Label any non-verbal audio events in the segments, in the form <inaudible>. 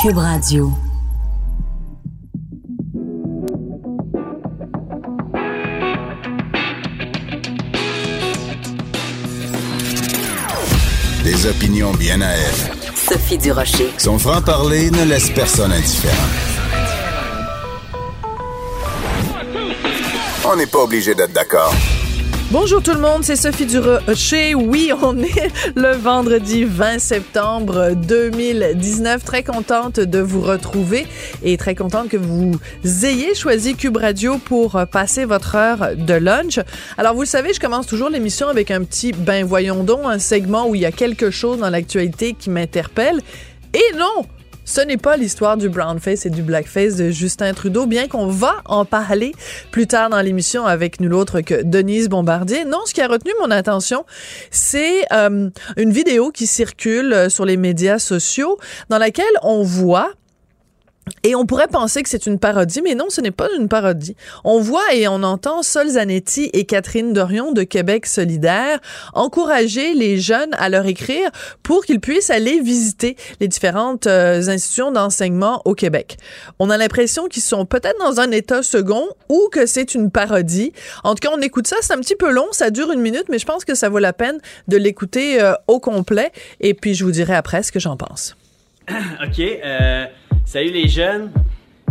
Cube Radio. Des opinions bien à elle. Sophie Durocher. Son franc-parler ne laisse personne indifférent. On n'est pas obligé d'être d'accord. Bonjour tout le monde, c'est Sophie Durocher. Oui, on est le vendredi 20 septembre 2019. Très contente de vous retrouver et très contente que vous ayez choisi Cube Radio pour passer votre heure de lunch. Alors, vous le savez, je commence toujours l'émission avec un petit ben voyons donc, un segment où il y a quelque chose dans l'actualité qui m'interpelle. Et non, ce n'est pas l'histoire du brownface et du blackface de Justin Trudeau, bien qu'on va en parler plus tard dans l'émission avec nul autre que Denise Bombardier. Non, ce qui a retenu mon attention, c'est euh, une vidéo qui circule sur les médias sociaux dans laquelle on voit et on pourrait penser que c'est une parodie, mais non, ce n'est pas une parodie. On voit et on entend Sol Zanetti et Catherine Dorion de Québec solidaire encourager les jeunes à leur écrire pour qu'ils puissent aller visiter les différentes euh, institutions d'enseignement au Québec. On a l'impression qu'ils sont peut-être dans un état second ou que c'est une parodie. En tout cas, on écoute ça, c'est un petit peu long, ça dure une minute, mais je pense que ça vaut la peine de l'écouter euh, au complet. Et puis, je vous dirai après ce que j'en pense. <coughs> OK. Euh, salut les jeunes.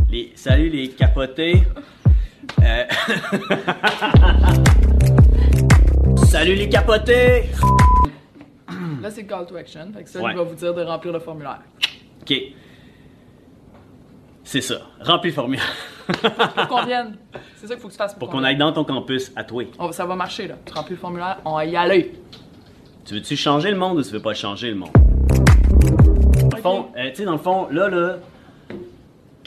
Les, salut les capotés. Euh, <laughs> salut les capotés. Là, c'est call to action. Fait que ça, Ouais. il va vous dire de remplir le formulaire. OK. C'est ça. Remplis le formulaire. Pour qu'on <laughs> vienne. C'est ça qu'il faut que tu fasses pour, Pour qu'on aille dans ton campus à toi. On ça va marcher, là. Tu remplis le formulaire, on va y aller. Tu veux-tu changer le monde ou tu veux pas changer le monde? Dans le fond, euh, tu sais, dans le fond, là, là,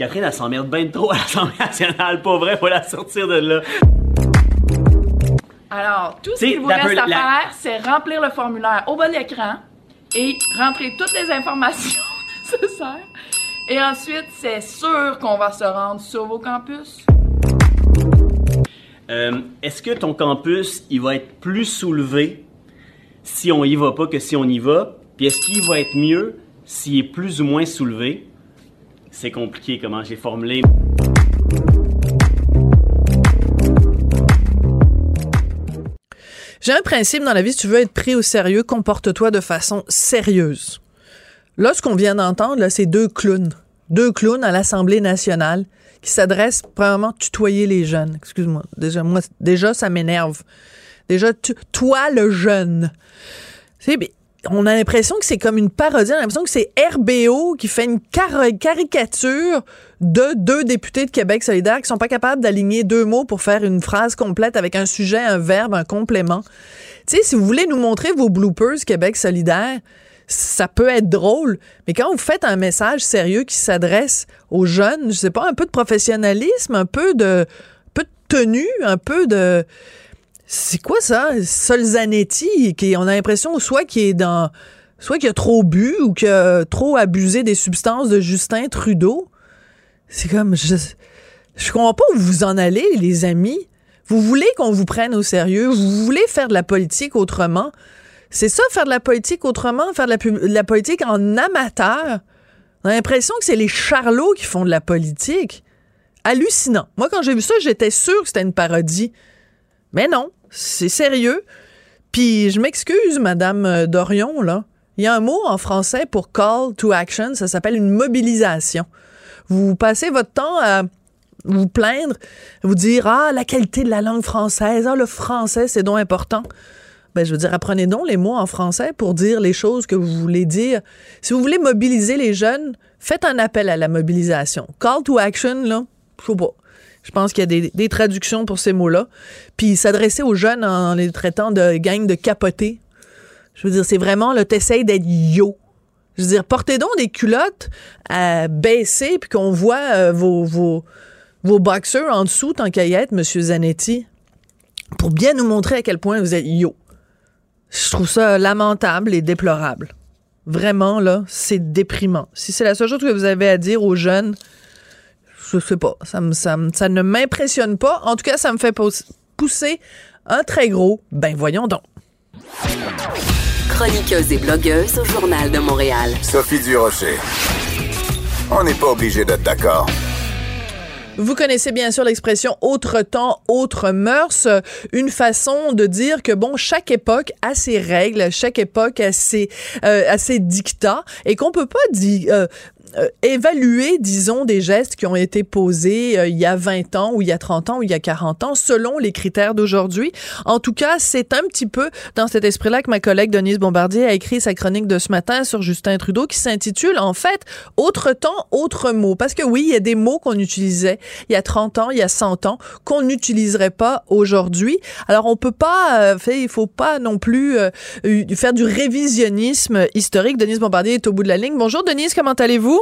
Catherine, elle s'emmerde bien trop à l'Assemblée nationale. Pas vrai, faut la sortir de là. Alors, tout ce qu'il vous reste à la- faire, c'est remplir le formulaire au bas de l'écran et rentrer toutes les informations <laughs> nécessaires. Et ensuite, c'est sûr qu'on va se rendre sur vos campus. Euh, Est-ce que ton campus, il va être plus soulevé si on y va pas que si on y va? Puis est-ce qu'il va être mieux s'il est plus ou moins soulevé? C'est compliqué comment j'ai formulé. J'ai un principe dans la vie, si tu veux être pris au sérieux, comporte-toi de façon sérieuse. Là, ce qu'on vient d'entendre, c'est deux clowns. Deux clowns à l'Assemblée nationale qui s'adressent probablement tutoyer les jeunes. Excuse-moi. Déjà, moi, déjà, ça m'énerve. Déjà, toi, le jeune. Mais on a l'impression que c'est comme une parodie. On a l'impression que c'est RBO qui fait une car- caricature de deux députés de Québec solidaire qui sont pas capables d'aligner deux mots pour faire une phrase complète avec un sujet, un verbe, un complément. Tu sais, si vous voulez nous montrer vos bloopers Québec solidaire, ça peut être drôle, mais quand vous faites un message sérieux qui s'adresse aux jeunes, je sais pas, un peu de professionnalisme, un peu de, un peu de tenue, un peu de, c'est quoi ça? Solzanetti, qui, on a l'impression soit qu'il est dans, soit qu'il a trop bu ou qu'il a trop abusé des substances de Justin Trudeau? C'est comme, je, je comprends pas où vous en allez, les amis. Vous voulez qu'on vous prenne au sérieux? Vous voulez faire de la politique autrement? C'est ça, faire de la politique autrement, faire de la, de la politique en amateur. On a l'impression que c'est les charlots qui font de la politique. Hallucinant. Moi, quand j'ai vu ça, j'étais sûre que c'était une parodie. Mais non, c'est sérieux. Puis je m'excuse, Madame euh, Dorion, là. Il y a un mot en français pour call to action, ça s'appelle une mobilisation. Vous passez votre temps à vous plaindre, vous dire ah la qualité de la langue française, ah le français c'est donc important. Ben je veux dire apprenez donc les mots en français pour dire les choses que vous voulez dire. Si vous voulez mobiliser les jeunes, faites un appel à la mobilisation. Call to action là, je sais pas. Je pense qu'il y a des, traductions pour ces mots-là. Puis s'adresser aux jeunes en les traitant de gang de capotés. Je veux dire, c'est vraiment, là, t'essayes d'être yo. Je veux dire, portez donc des culottes à baisser puis qu'on voit euh, vos, vos, boxers en dessous, tant qu'à y. Zanetti, pour bien nous montrer à quel point vous êtes yo. Je trouve ça lamentable et déplorable. Vraiment, là, c'est déprimant. Si c'est la seule chose que vous avez à dire aux jeunes, je sais pas, ça, me, ça, me- ça ne m'impressionne pas. En tout cas, ça me fait pousser un très gros, ben voyons donc. Chroniqueuse et blogueuse au Journal de Montréal. Sophie Durocher. On n'est pas obligé d'être d'accord. Vous connaissez bien sûr l'expression autre temps, autre mœurs, une façon de dire que bon, chaque époque a ses règles, chaque époque a ses, euh, a ses dictats et qu'on peut pas dire euh, euh, évaluer, disons, des gestes qui ont été posés euh, il y a 20 ans ou il y a 30 ans ou il y a 40 ans selon les critères d'aujourd'hui. En tout cas, c'est un petit peu dans cet esprit-là que ma collègue Denise Bombardier a écrit sa chronique de ce matin sur Justin Trudeau qui s'intitule en fait Autre temps, autre mot. Parce que oui, il y a des mots qu'on utilisait il y a 30 ans, il y a 100 ans, qu'on n'utiliserait pas aujourd'hui. Alors on peut pas, euh, il faut pas non plus euh, faire du révisionnisme historique. Denise Bombardier est au bout de la ligne. Bonjour Denise, comment allez-vous?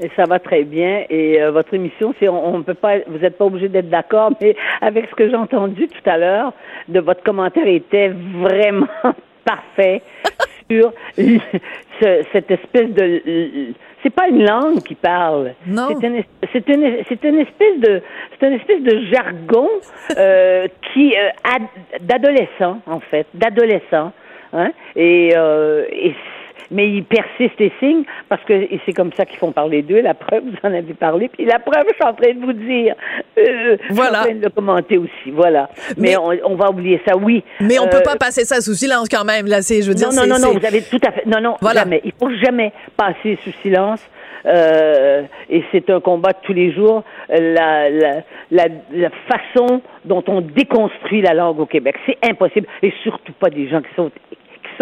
Et ça va très bien. Et euh, votre émission, on, on peut pas, vous n'êtes pas obligé d'être d'accord, <laughs> mais avec ce que j'ai entendu tout à l'heure, de votre commentaire était vraiment <laughs> parfait <laughs> sur ce- cette espèce de. C'est pas une langue qui parle. Non. C'est une, c'est une, c'est une espèce de, c'est une espèce de jargon euh, qui euh, ad- d'adolescent en fait, d'adolescent. Hein? Et, euh, et mais ils persistent et signent parce que c'est comme ça qu'ils font parler d'eux. La preuve, vous en avez parlé. Puis la preuve, je suis en train de vous dire. Euh, Voilà. Je suis en train de le commenter aussi. Voilà. Mais, Mais- on, on va oublier ça, oui. Mais on Euh, peut pas passer ça sous silence quand même. Là, c'est, je veux dire, non, non, non, non, vous avez tout à fait. Non, non, Voilà. jamais. Il faut jamais passer sous silence. Euh, et c'est un combat de tous les jours. euh, La, la, la, la façon dont on déconstruit la langue au Québec, c'est impossible. Et surtout pas des gens qui sont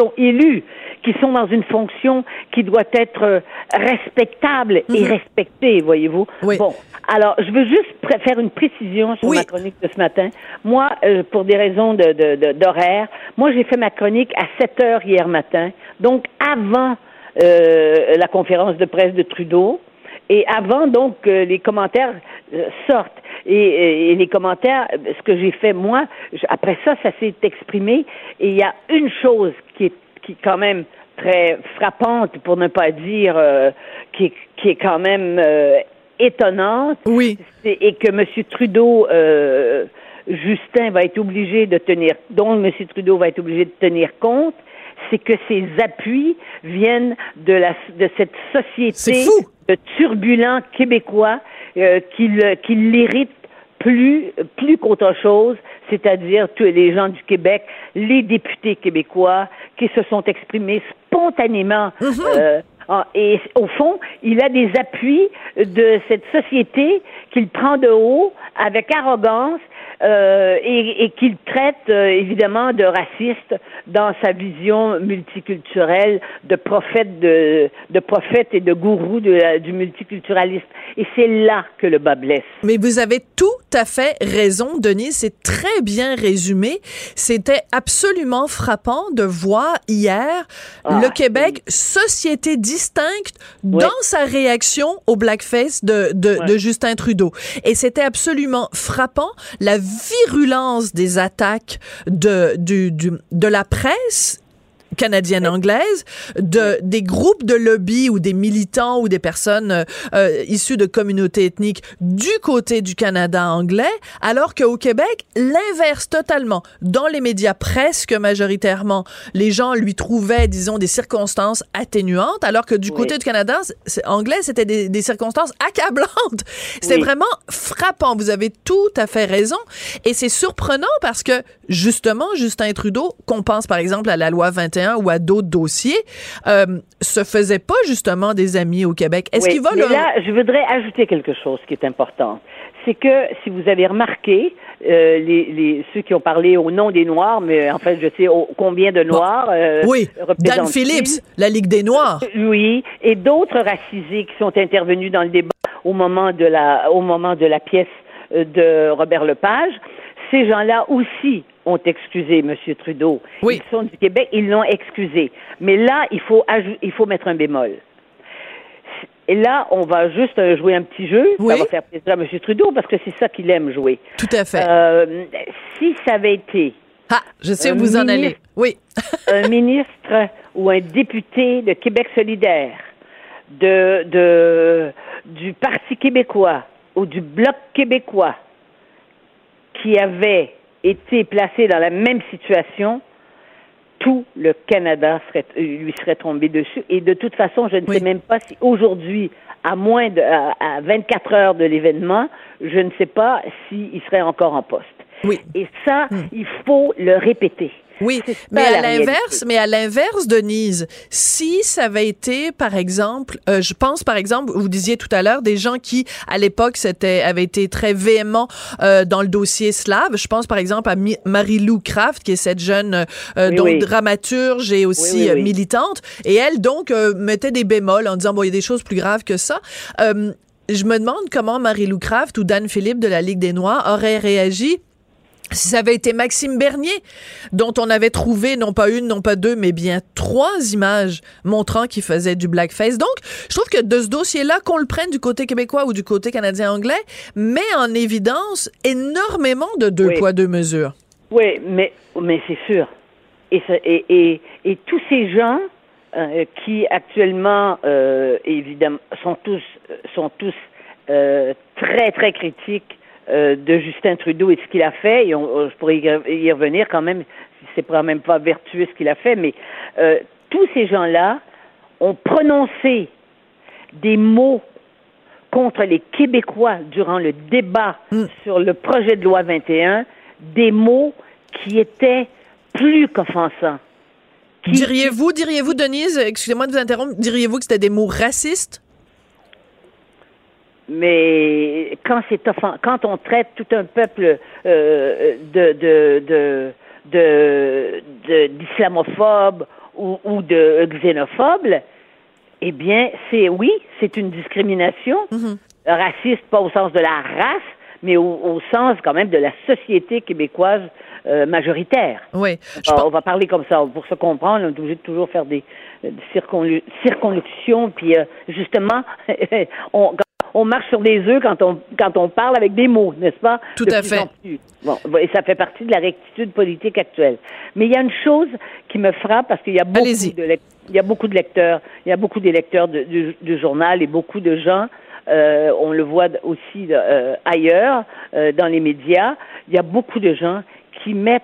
sont élus, qui sont dans une fonction qui doit être euh, respectable et respectée, voyez-vous. Mhm. Oui. Bon, alors je veux juste faire une précision sur Oui. ma chronique de ce matin. Moi, euh, pour des raisons de, de, de- d'horaire, moi j'ai fait ma chronique à 7 heures hier matin, donc avant euh, la conférence de presse de Trudeau et avant donc que les commentaires sortent. Et, et les commentaires, ce que j'ai fait moi, je- après ça, ça s'est exprimé. Et il y a une chose qui est, quand même très frappante, pour ne pas dire euh, qui, est, qui est quand même euh, étonnante, Oui. et que M. Trudeau, euh, Justin va être obligé de tenir, dont M. Trudeau va être obligé de tenir compte, c'est que ces appuis viennent de la de cette société de turbulents québécois qui l'héritent plus plus qu'autre chose, c'est-à-dire tous les gens du Québec, les députés québécois qui se sont exprimés spontanément. euh, en- et au fond, il a des appuis de cette société qu'il prend de haut avec arrogance euh, et, et qu'il traite euh, évidemment de raciste dans sa vision multiculturelle de prophète de, de prophète et de gourou de la- du multiculturalisme. Et c'est là que le bas blesse. Mais vous avez tout à fait raison, Denis. C'est très bien résumé. C'était absolument frappant de voir hier Ah, le Québec, société distincte, dans sa réaction au blackface de, de, de Justin Trudeau. Et c'était absolument frappant la virulence des attaques de, du, du- de la presse canadienne anglaise, de des groupes de lobby ou des militants ou des personnes euh, euh, issues de communautés ethniques du côté du Canada anglais, alors qu'au Québec, l'inverse totalement. Dans les médias presque majoritairement, les gens lui trouvaient, disons, des circonstances atténuantes, alors que du Oui. côté du Canada anglais, c'était des, des circonstances accablantes. C'était Oui. vraiment frappant. Vous avez tout à fait raison. Et c'est surprenant parce que, justement, Justin Trudeau, qu'on pense par exemple à la loi 21 ou à d'autres dossiers, euh, se faisait pas justement des amis au Québec. Est-ce Oui, qu'il va mais leur... là, je voudrais ajouter quelque chose qui est important. C'est que si vous avez remarqué, euh, les, les, ceux qui ont parlé au nom des Noirs, mais en fait, je sais au- combien de Noirs. euh, oui, Dan. Phillips, la Ligue des Noirs. Oui, et d'autres racisés qui sont intervenus dans le débat au moment de la, au moment de la pièce euh, de Robert Lepage. Ces gens-là aussi ont excusé M. Trudeau. Oui. Ils sont du Québec, ils l'ont excusé. Mais là, il faut, il faut mettre un bémol. Et là, on va juste euh, jouer un petit jeu. Oui. Ça va faire plaisir à M. Trudeau parce que c'est ça qu'il aime jouer. Tout à fait. Euh, si ça avait été ah, je sais où vous en allez. Oui. <laughs> un ministre ou un député de Québec solidaire, de, de, du Parti québécois ou du Bloc québécois qui avait été placé dans la même situation, tout le Canada serait, euh, lui serait tombé dessus. Et de toute façon, je ne Oui. sais même pas si aujourd'hui, à moins de à, à 24 heures de l'événement, je ne sais pas s'il serait encore en poste. Oui. Et ça, il faut le répéter. Oui, <laughs> mais à l'inverse, mais à l'inverse, Denise, si ça avait été, par exemple, euh, je pense, par exemple, vous disiez tout à l'heure, des gens qui, à l'époque, c'était, avaient été très véhéments euh, dans le dossier slave. Je pense, par exemple, à Marie-Lou Kraft, qui est cette jeune euh, Oui, donc oui. dramaturge et aussi Oui, euh, militante. Et elle, donc, euh, mettait des bémols en disant, bon, il y a des choses plus graves que ça. Euh, je me demande comment Marie-Lou Kraft ou Dan Philippe de la Ligue des Noirs auraient réagi si ça avait été Maxime Bernier, dont on avait trouvé non pas une, non pas deux, mais bien trois images montrant qu'il faisait du blackface. Donc, je trouve que de ce dossier-là, qu'on le prenne du côté québécois ou du côté canadien-anglais, met en évidence énormément de deux Oui. poids, deux mesures. Oui, mais, mais c'est sûr. Et, ça- et, et, et tous ces gens euh, qui actuellement, euh, évidemment, sont tous, sont tous euh, très, très critiques euh, de Justin Trudeau et de ce qu'il a fait, et on, je pourrais y revenir quand même, si c'est quand même pas vertueux ce qu'il a fait, mais euh, tous ces gens-là ont prononcé des mots contre les Québécois durant le débat sur le projet de loi 21, des mots qui étaient plus qu'offensants. Qui- Diriez-vous, diriez-vous, Denise, excusez-moi de vous interrompre, diriez-vous que c'était des mots racistes? Mais quand c'est quand on traite tout un peuple euh, de de de d'islamophobe ou, ou de xénophobe, eh bien, c'est oui, c'est une discrimination raciste, pas au sens de la race, mais au, au sens quand même de la société québécoise euh, majoritaire. Oui. Je Ah, on va parler comme ça. Pour se comprendre, on est obligé de toujours faire des, euh, des circonlu- circonlocutions. Puis euh, justement, <laughs> on, on marche sur des œufs quand on, quand on parle avec des mots, n'est-ce pas? Tout à fait. Bon, et ça fait partie de la rectitude politique actuelle. Mais il y a une chose qui me frappe parce qu'il y a beaucoup de lec- il y a beaucoup de lecteurs, il y a beaucoup des lecteurs de- journal et beaucoup de gens. euh, on le voit aussi euh, ailleurs euh, dans les médias. Il y a beaucoup de gens qui mettent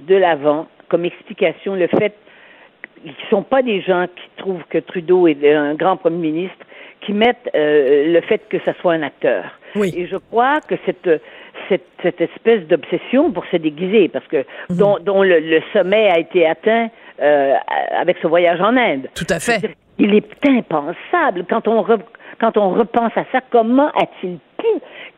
de l'avant comme explication le fait qu'ils ne sont pas des gens qui trouvent que Trudeau est un grand premier ministre, qui mettent euh, le fait que ça soit un acteur. Oui. Et je crois que cette, cette, cette espèce d'obsession pour se déguiser, parce que Mhm. dont, dont le, le sommet a été atteint euh, avec ce voyage en Inde. Tout à fait. Il est impensable quand on re- quand on repense à ça. Comment a-t-il pu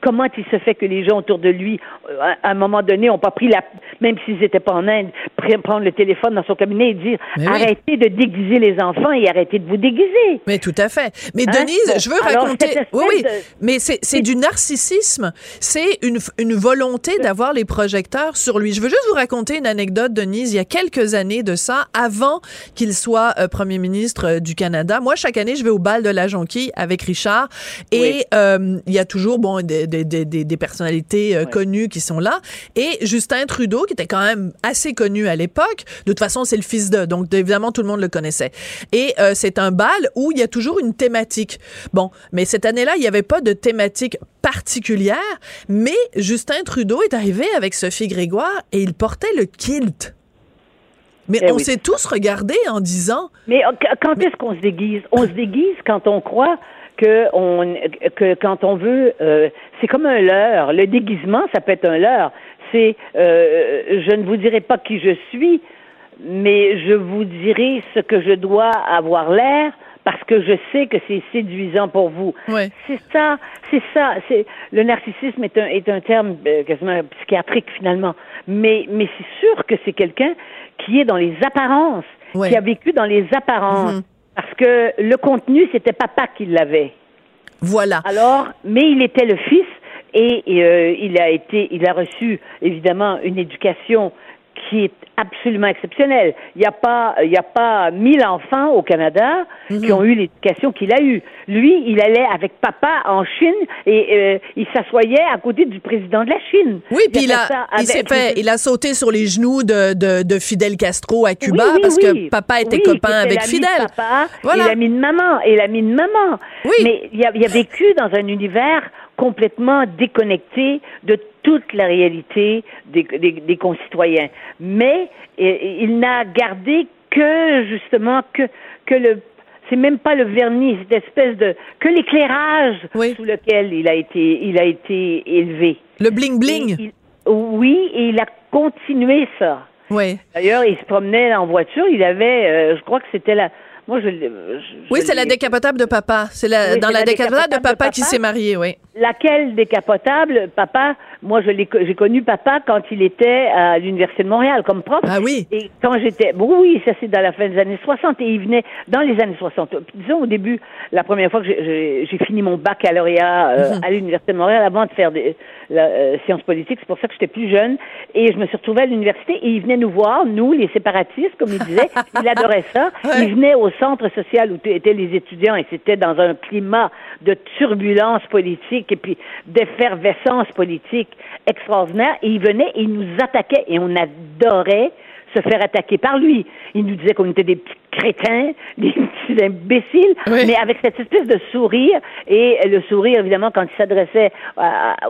Comment il se fait que les gens autour de lui, euh, à un moment donné, n'ont pas pris la, même s'ils n'étaient pas en Inde, pr- prendre le téléphone dans son cabinet et dire oui. arrêtez de déguiser les enfants et arrêtez de vous déguiser. Mais tout à fait. Mais Hein? Denise, je veux alors, raconter. Oui, oui. de- Mais c'est c'est du narcissisme. C'est une, une volonté d'avoir les projecteurs sur lui. Je veux juste vous raconter une anecdote, Denise. Il y a quelques années de ça, avant qu'il soit euh, premier ministre euh, du Canada. Moi, chaque année, je vais au bal de la Jonquille avec Richard. Et Oui. euh, il y a toujours bon des, des, des, des- des personnalités euh, Ouais. connues qui sont là. Et Justin Trudeau, qui était quand même assez connu à l'époque. De toute façon, c'est le fils de. Donc, évidemment, tout le monde le connaissait. Et euh, c'est un bal où il y a toujours une thématique. Bon, mais cette année-là, il n'y avait pas de thématique particulière. Mais Justin Trudeau est arrivé avec Sophie Grégoire et il portait le kilt. Mais Eh on oui. s'est tous regardés en disant Mais euh, qu- quand est-ce qu'on se déguise? On se déguise quand on croit que on que quand on veut euh, c'est comme un leurre. Le déguisement, ça peut être un leurre. C'est euh, je ne vous dirai pas qui je suis, mais je vous dirai ce que je dois avoir l'air parce que je sais que c'est séduisant pour vous. C'est ça, c'est ça. C'est le narcissisme est un est un terme euh, quasiment psychiatrique finalement, mais mais c'est sûr que c'est quelqu'un qui est dans les apparences, qui a vécu dans les apparences, Mhm. parce que le contenu c'était papa qui l'avait. voilà. Alors, mais il était le fils et, et, euh, il a été, il a reçu évidemment une éducation qui est absolument exceptionnel. Il n'y a pas, il y a pas mille enfants au Canada Mhm. qui ont eu l'éducation qu'il a eue. Lui, il allait avec papa en Chine et euh, il s'assoyait à côté du président de la Chine. Oui, puis il a, il avec- fait, il a sauté sur les genoux de, de, de Fidel Castro à Cuba Oui, oui, parce oui. que papa était copain avec Fidel. de papa Voilà. et l'ami de maman et l'ami de maman. Mais il a, il a vécu dans un univers complètement déconnecté de toute la réalité des, des, des concitoyens. Mais euh, il n'a gardé que justement que que le c'est même pas le vernis, cette espèce de que l'éclairage Oui. sous lequel il a été il a été élevé. Le bling bling. Et il- oui, et il a continué ça. Oui. D'ailleurs, il se promenait en voiture. Il avait, euh, je crois que c'était la. Moi, je. je- Oui, c'est la décapotable de papa. C'est la, Oui, dans la, la décapotable de décapotable de papa qui papa. s'est marié, oui. Laquelle décapotable, papa Moi, je l'ai, j'ai connu papa quand il était à l'université de Montréal comme prof. Ah oui. Et quand j'étais, bon, oui, ça c'est dans la fin des années 60 et il venait dans les années 60. Puis, disons au début, la première fois que j'ai, j'ai- fini mon baccalauréat euh, Mhm. à l'université de Montréal avant de faire des la, euh, sciences politiques, c'est pour ça que j'étais plus jeune et je me suis retrouvée à l'université et il venait nous voir, nous les séparatistes, comme il disait. <laughs> il adorait ça. Ouais. Il venait au centre social où étaient les étudiants et c'était dans un climat de turbulence politique et puis d'effervescence politique extraordinaire. Et il venait et il nous attaquait et on adorait se faire attaquer par lui. Il nous disait qu'on était des petits crétins, des petits imbéciles, Oui. mais avec cette espèce de sourire et le sourire évidemment quand il s'adressait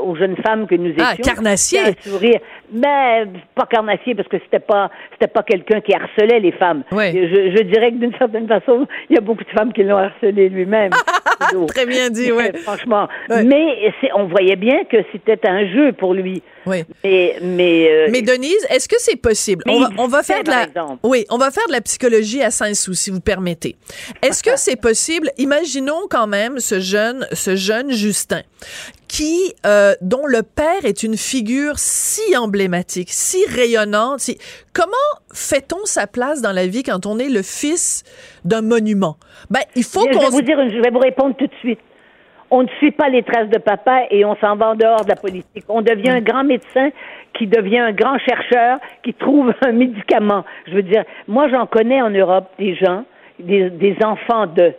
aux jeunes femmes que nous étions. Ah, carnassier. Un sourire, mais pas carnassier parce que c'était pas c'était pas quelqu'un qui harcelait les femmes. Oui. Je, je dirais que d'une certaine façon, il y a beaucoup de femmes qui l'ont harcelé lui-même. <laughs> Très bien dit, ouais. <laughs> Franchement. Mais on voyait bien que c'était un jeu pour lui. Oui. Mais, mais, euh, Mais Denise, est-ce que c'est possible? On va, on faire de la, exemple. oui, on va faire de la psychologie à Saint-Sou, si vous permettez. Est-ce que c'est possible? Imaginons quand même ce jeune, ce jeune Justin qui, euh, dont le père est une figure si emblématique, si rayonnante. si- Comment fait-on sa place dans la vie quand on est le fils d'un monument? Ben, il faut je vais qu'on vous dire, une- je vais vous répondre tout de suite. On ne suit pas les traces de papa et on s'en va en dehors de la politique. On devient un grand médecin qui devient un grand chercheur qui trouve <laughs> un médicament. Je veux dire, moi j'en connais en Europe des gens, des, des enfants de.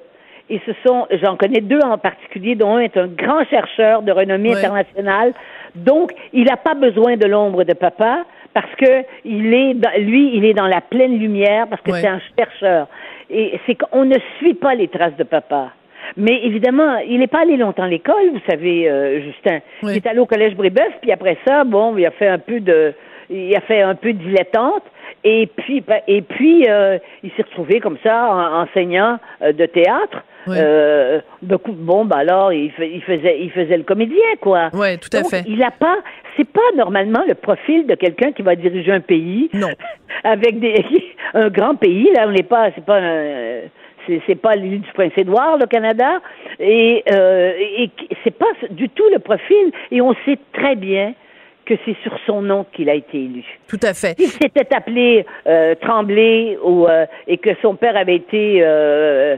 Et ce sont, j'en connais deux en particulier, dont un est un grand chercheur de renommée internationale. Donc, il n'a pas besoin de l'ombre de papa parce que il est, dans- lui, il est dans la pleine lumière parce que c'est un chercheur. Et c'est qu'on ne suit pas les traces de papa. Mais évidemment, il n'est pas allé longtemps à l'école, vous savez, euh, Justin. Oui. Il est allé au collège Brébeuf, puis après ça, bon, il a fait un peu de, il a fait un peu de dilettante, et puis, et puis, euh, il s'est retrouvé comme ça, en- enseignant euh, de théâtre. Oui. Euh, de coup, bon, bah alors, il, faisait, il faisait le comédien, quoi. Oui, tout à Donc, fait. Il n'a pas, c'est pas normalement le profil de quelqu'un qui va diriger un pays. Non. <laughs> Avec des, <laughs> un grand pays, là, on n'est pas, c'est pas un, c'est, c'est pas l'île du Prince-Édouard, le Canada, et, euh, et c'est pas du tout le profil, et on sait très bien que c'est sur son nom qu'il a été élu. Tout à fait. S'il s'était appelé euh, Tremblay ou, euh, et que son père avait été euh,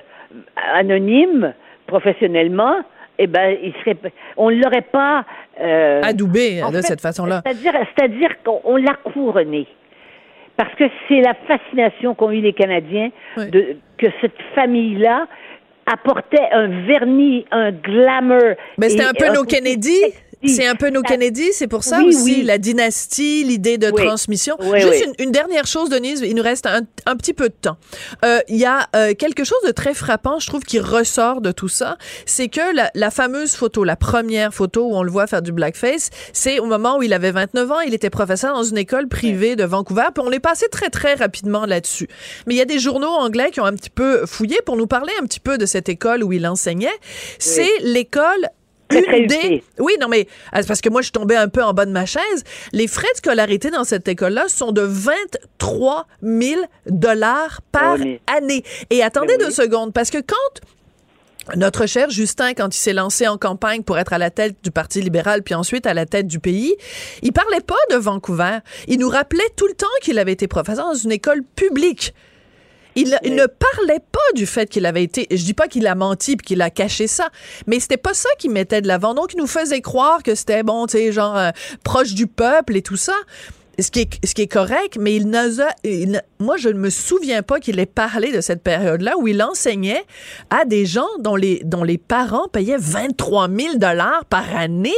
anonyme professionnellement, eh ben, il serait, on ne l'aurait pas Adoubé en de fait, cette façon-là. C'est-à-dire, c'est-à-dire qu'on on l'a couronné. Parce que c'est la fascination qu'ont eu les Canadiens Oui. de, que cette famille-là apportait un vernis, un glamour. Mais c'était et un peu nos Kennedy. C'est un peu nos Kennedy, c'est pour ça Oui, aussi oui. la dynastie, l'idée de Oui. transmission. Oui, Juste. Une, une dernière chose, Denise, il nous reste un, un petit peu de temps. Euh, Il y a euh, quelque chose de très frappant, je trouve, qui ressort de tout ça, c'est que la, la fameuse photo, la première photo où on le voit faire du blackface, c'est au moment où il avait 29 ans, il était professeur dans une école privée de Vancouver, puis on est passé très très rapidement là-dessus. Mais il y a des journaux anglais qui ont un petit peu fouillé pour nous parler un petit peu de cette école où il enseignait. C'est l'école une des... Oui, non, mais c'est parce que moi, je suis tombée un peu en bas de ma chaise. Les frais de scolarité dans cette école-là sont de 23 000 dollars par Oh, année. Et attendez Mais deux secondes, parce que quand notre cher Justin, quand il s'est lancé en campagne pour être à la tête du Parti libéral, puis ensuite à la tête du pays, il parlait pas de Vancouver. Il nous rappelait tout le temps qu'il avait été professeur dans une école publique. Il, il ne parlait pas du fait qu'il avait été. Je dis pas qu'il a menti puis qu'il a caché ça, mais c'était pas ça qu'il mettait de l'avant. Donc, il nous faisait croire que c'était bon, tu sais, genre euh, proche du peuple et tout ça. ce qui est, ce qui est correct, mais il n'a, il n'a- moi, je ne me souviens pas qu'il ait parlé de cette période-là où il enseignait à des gens dont les, dont les parents payaient 23 000 dollars par année.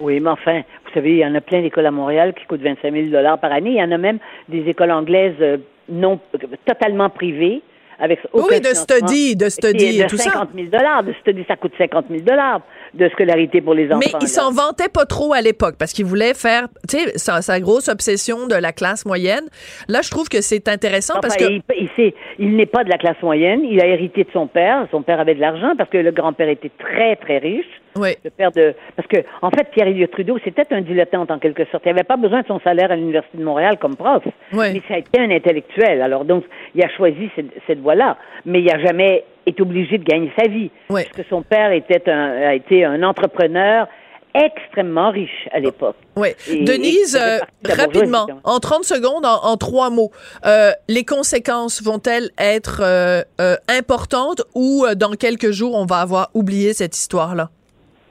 Oui, mais enfin, vous savez, il y en a plein d'écoles à Montréal qui coûtent 25 000 dollars par année. Il y en a même des écoles anglaises euh, non totalement privées avec Oui, de study, de study de tout ça. 50 000 dollars. De study, ça coûte 50 000 dollars de scolarité pour les enfants. Mais il s'en vantait pas trop à l'époque parce qu'il voulait faire, tu sais, sa, sa grosse obsession de la classe moyenne. Là, je trouve que c'est intéressant parce que il, il, sait- il n'est pas de la classe moyenne. Il a hérité de son père. Son père avait de l'argent parce que le grand-père était très, très riche. Oui, Le père de. Parce que, en fait, Pierre-Éliott Trudeau, c'était un dilettante en quelque sorte. Il n'avait pas besoin de son salaire à l'Université de Montréal comme prof. Ouais. Mais ça a été un intellectuel. Alors, donc, il a choisi cette, cette voie-là. Mais il n'a jamais été obligé de gagner sa vie. Ouais. Parce que son père était un, a été un entrepreneur extrêmement riche à l'époque. oui. Et- Denise, euh, de rapidement, bourgeoisie, en 30 secondes, en, en trois mots, euh, les conséquences vont-elles être euh, euh, importantes ou euh, dans quelques jours on va avoir oublié cette histoire-là?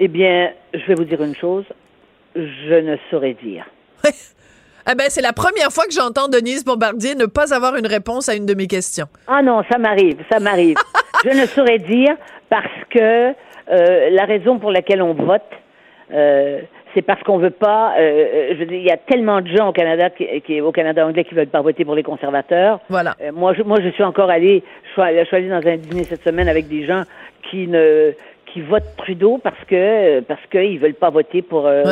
Eh bien, je vais vous dire une chose. Je ne saurais dire. <laughs> Eh ben, c'est la première fois que j'entends Denise Bombardier ne pas avoir une réponse à une de mes questions. Ah non, ça m'arrive, ça m'arrive. <laughs> je ne saurais dire parce que euh, la raison pour laquelle on vote, euh, c'est parce qu'on veut pas. euh, je il y a tellement de gens au Canada, qui, qui- au Canada anglais, qui veulent pas voter pour les conservateurs. Voilà. Euh, moi, je, moi, je suis encore allée- je suis allée dans un dîner cette semaine avec des gens qui ne qui votent Trudeau parce que parce qu'ils veulent pas voter pour. euh.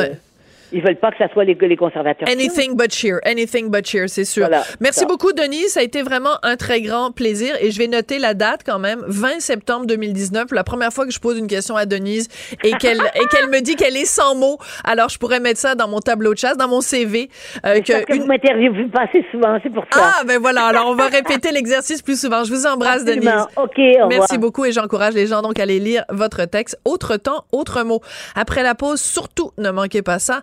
Ils veulent pas que ça soit les, les conservateurs. Anything but cheer, anything but cheer, c'est sûr. Voilà, Merci ça. beaucoup, Denis. Ça a été vraiment un très grand plaisir. Et je vais noter la date quand même, 20 septembre 2019, la première fois que je pose une question à Denise et qu'elle et qu'elle me dit qu'elle est sans mots. Alors, je pourrais mettre ça dans mon tableau de chasse, dans mon CV. euh, C'est parce que une- vous m'interviewez pas assez souvent, c'est pour ça. Ah, ben voilà. Alors, on va répéter <laughs> l'exercice plus souvent. Je vous embrasse, Denise. Absolument. OK, au. Merci beaucoup et j'encourage les gens donc à aller lire votre texte. Autre temps, autre mot. Après la pause, surtout, ne manquez pas ça.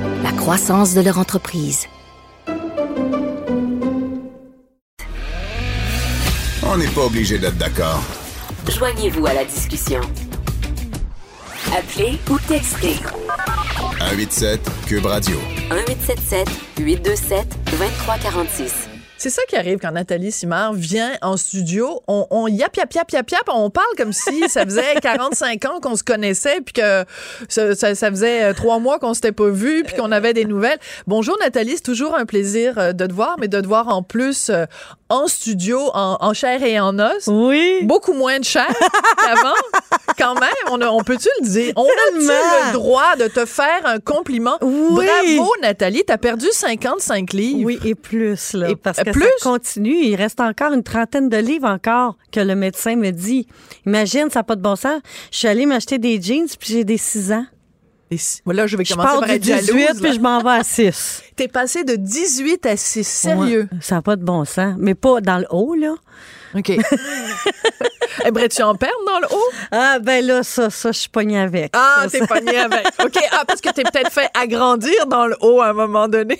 la croissance de leur entreprise. On n'est pas obligé d'être d'accord. Joignez-vous à la discussion. Appelez ou textez 187 Cube Radio. 1877 827 2346. C'est ça qui arrive quand Nathalie Simard vient en studio. On, on yap, yap, yap, yap, yap. On parle comme si <laughs> ça faisait 45 ans qu'on se connaissait, puis que ça, ça- ça faisait euh, trois mois qu'on s'était pas vu, puis qu'on avait des nouvelles. Bonjour Nathalie, c'est toujours un plaisir euh, de te voir, mais de te voir en plus euh, en studio, en, en chair et en os. Oui. Beaucoup moins de chair qu'avant. <laughs> Quand même, on, a- on peut-tu le dire? On Tellement. le droit de te faire un compliment? Oui. Bravo Nathalie, t'as perdu 55 livres. Oui, et plus, là. Et parce que plus? ça continue. Il reste encore une trentaine de livres encore que le médecin me dit. Imagine, ça n'a pas de bon sens. Je suis allée m'acheter des jeans, puis j'ai des 6 ans. Et si- voilà, je vais Je commencer pars par du être 18, jalouse. là. puis je m'en vais à 6. <laughs> T'es passé de 18 à 6. Sérieux? Ouais, ça n'a pas de bon sens. Mais pas dans le haut, là. OK. <laughs> Aimerais-tu en perdre dans le haut? Ah, ben là, ça, ça, je suis pognée avec. Ah, t'es ça- pogné avec. OK. Ah, parce que t'es peut-être fait agrandir dans le haut à un moment donné.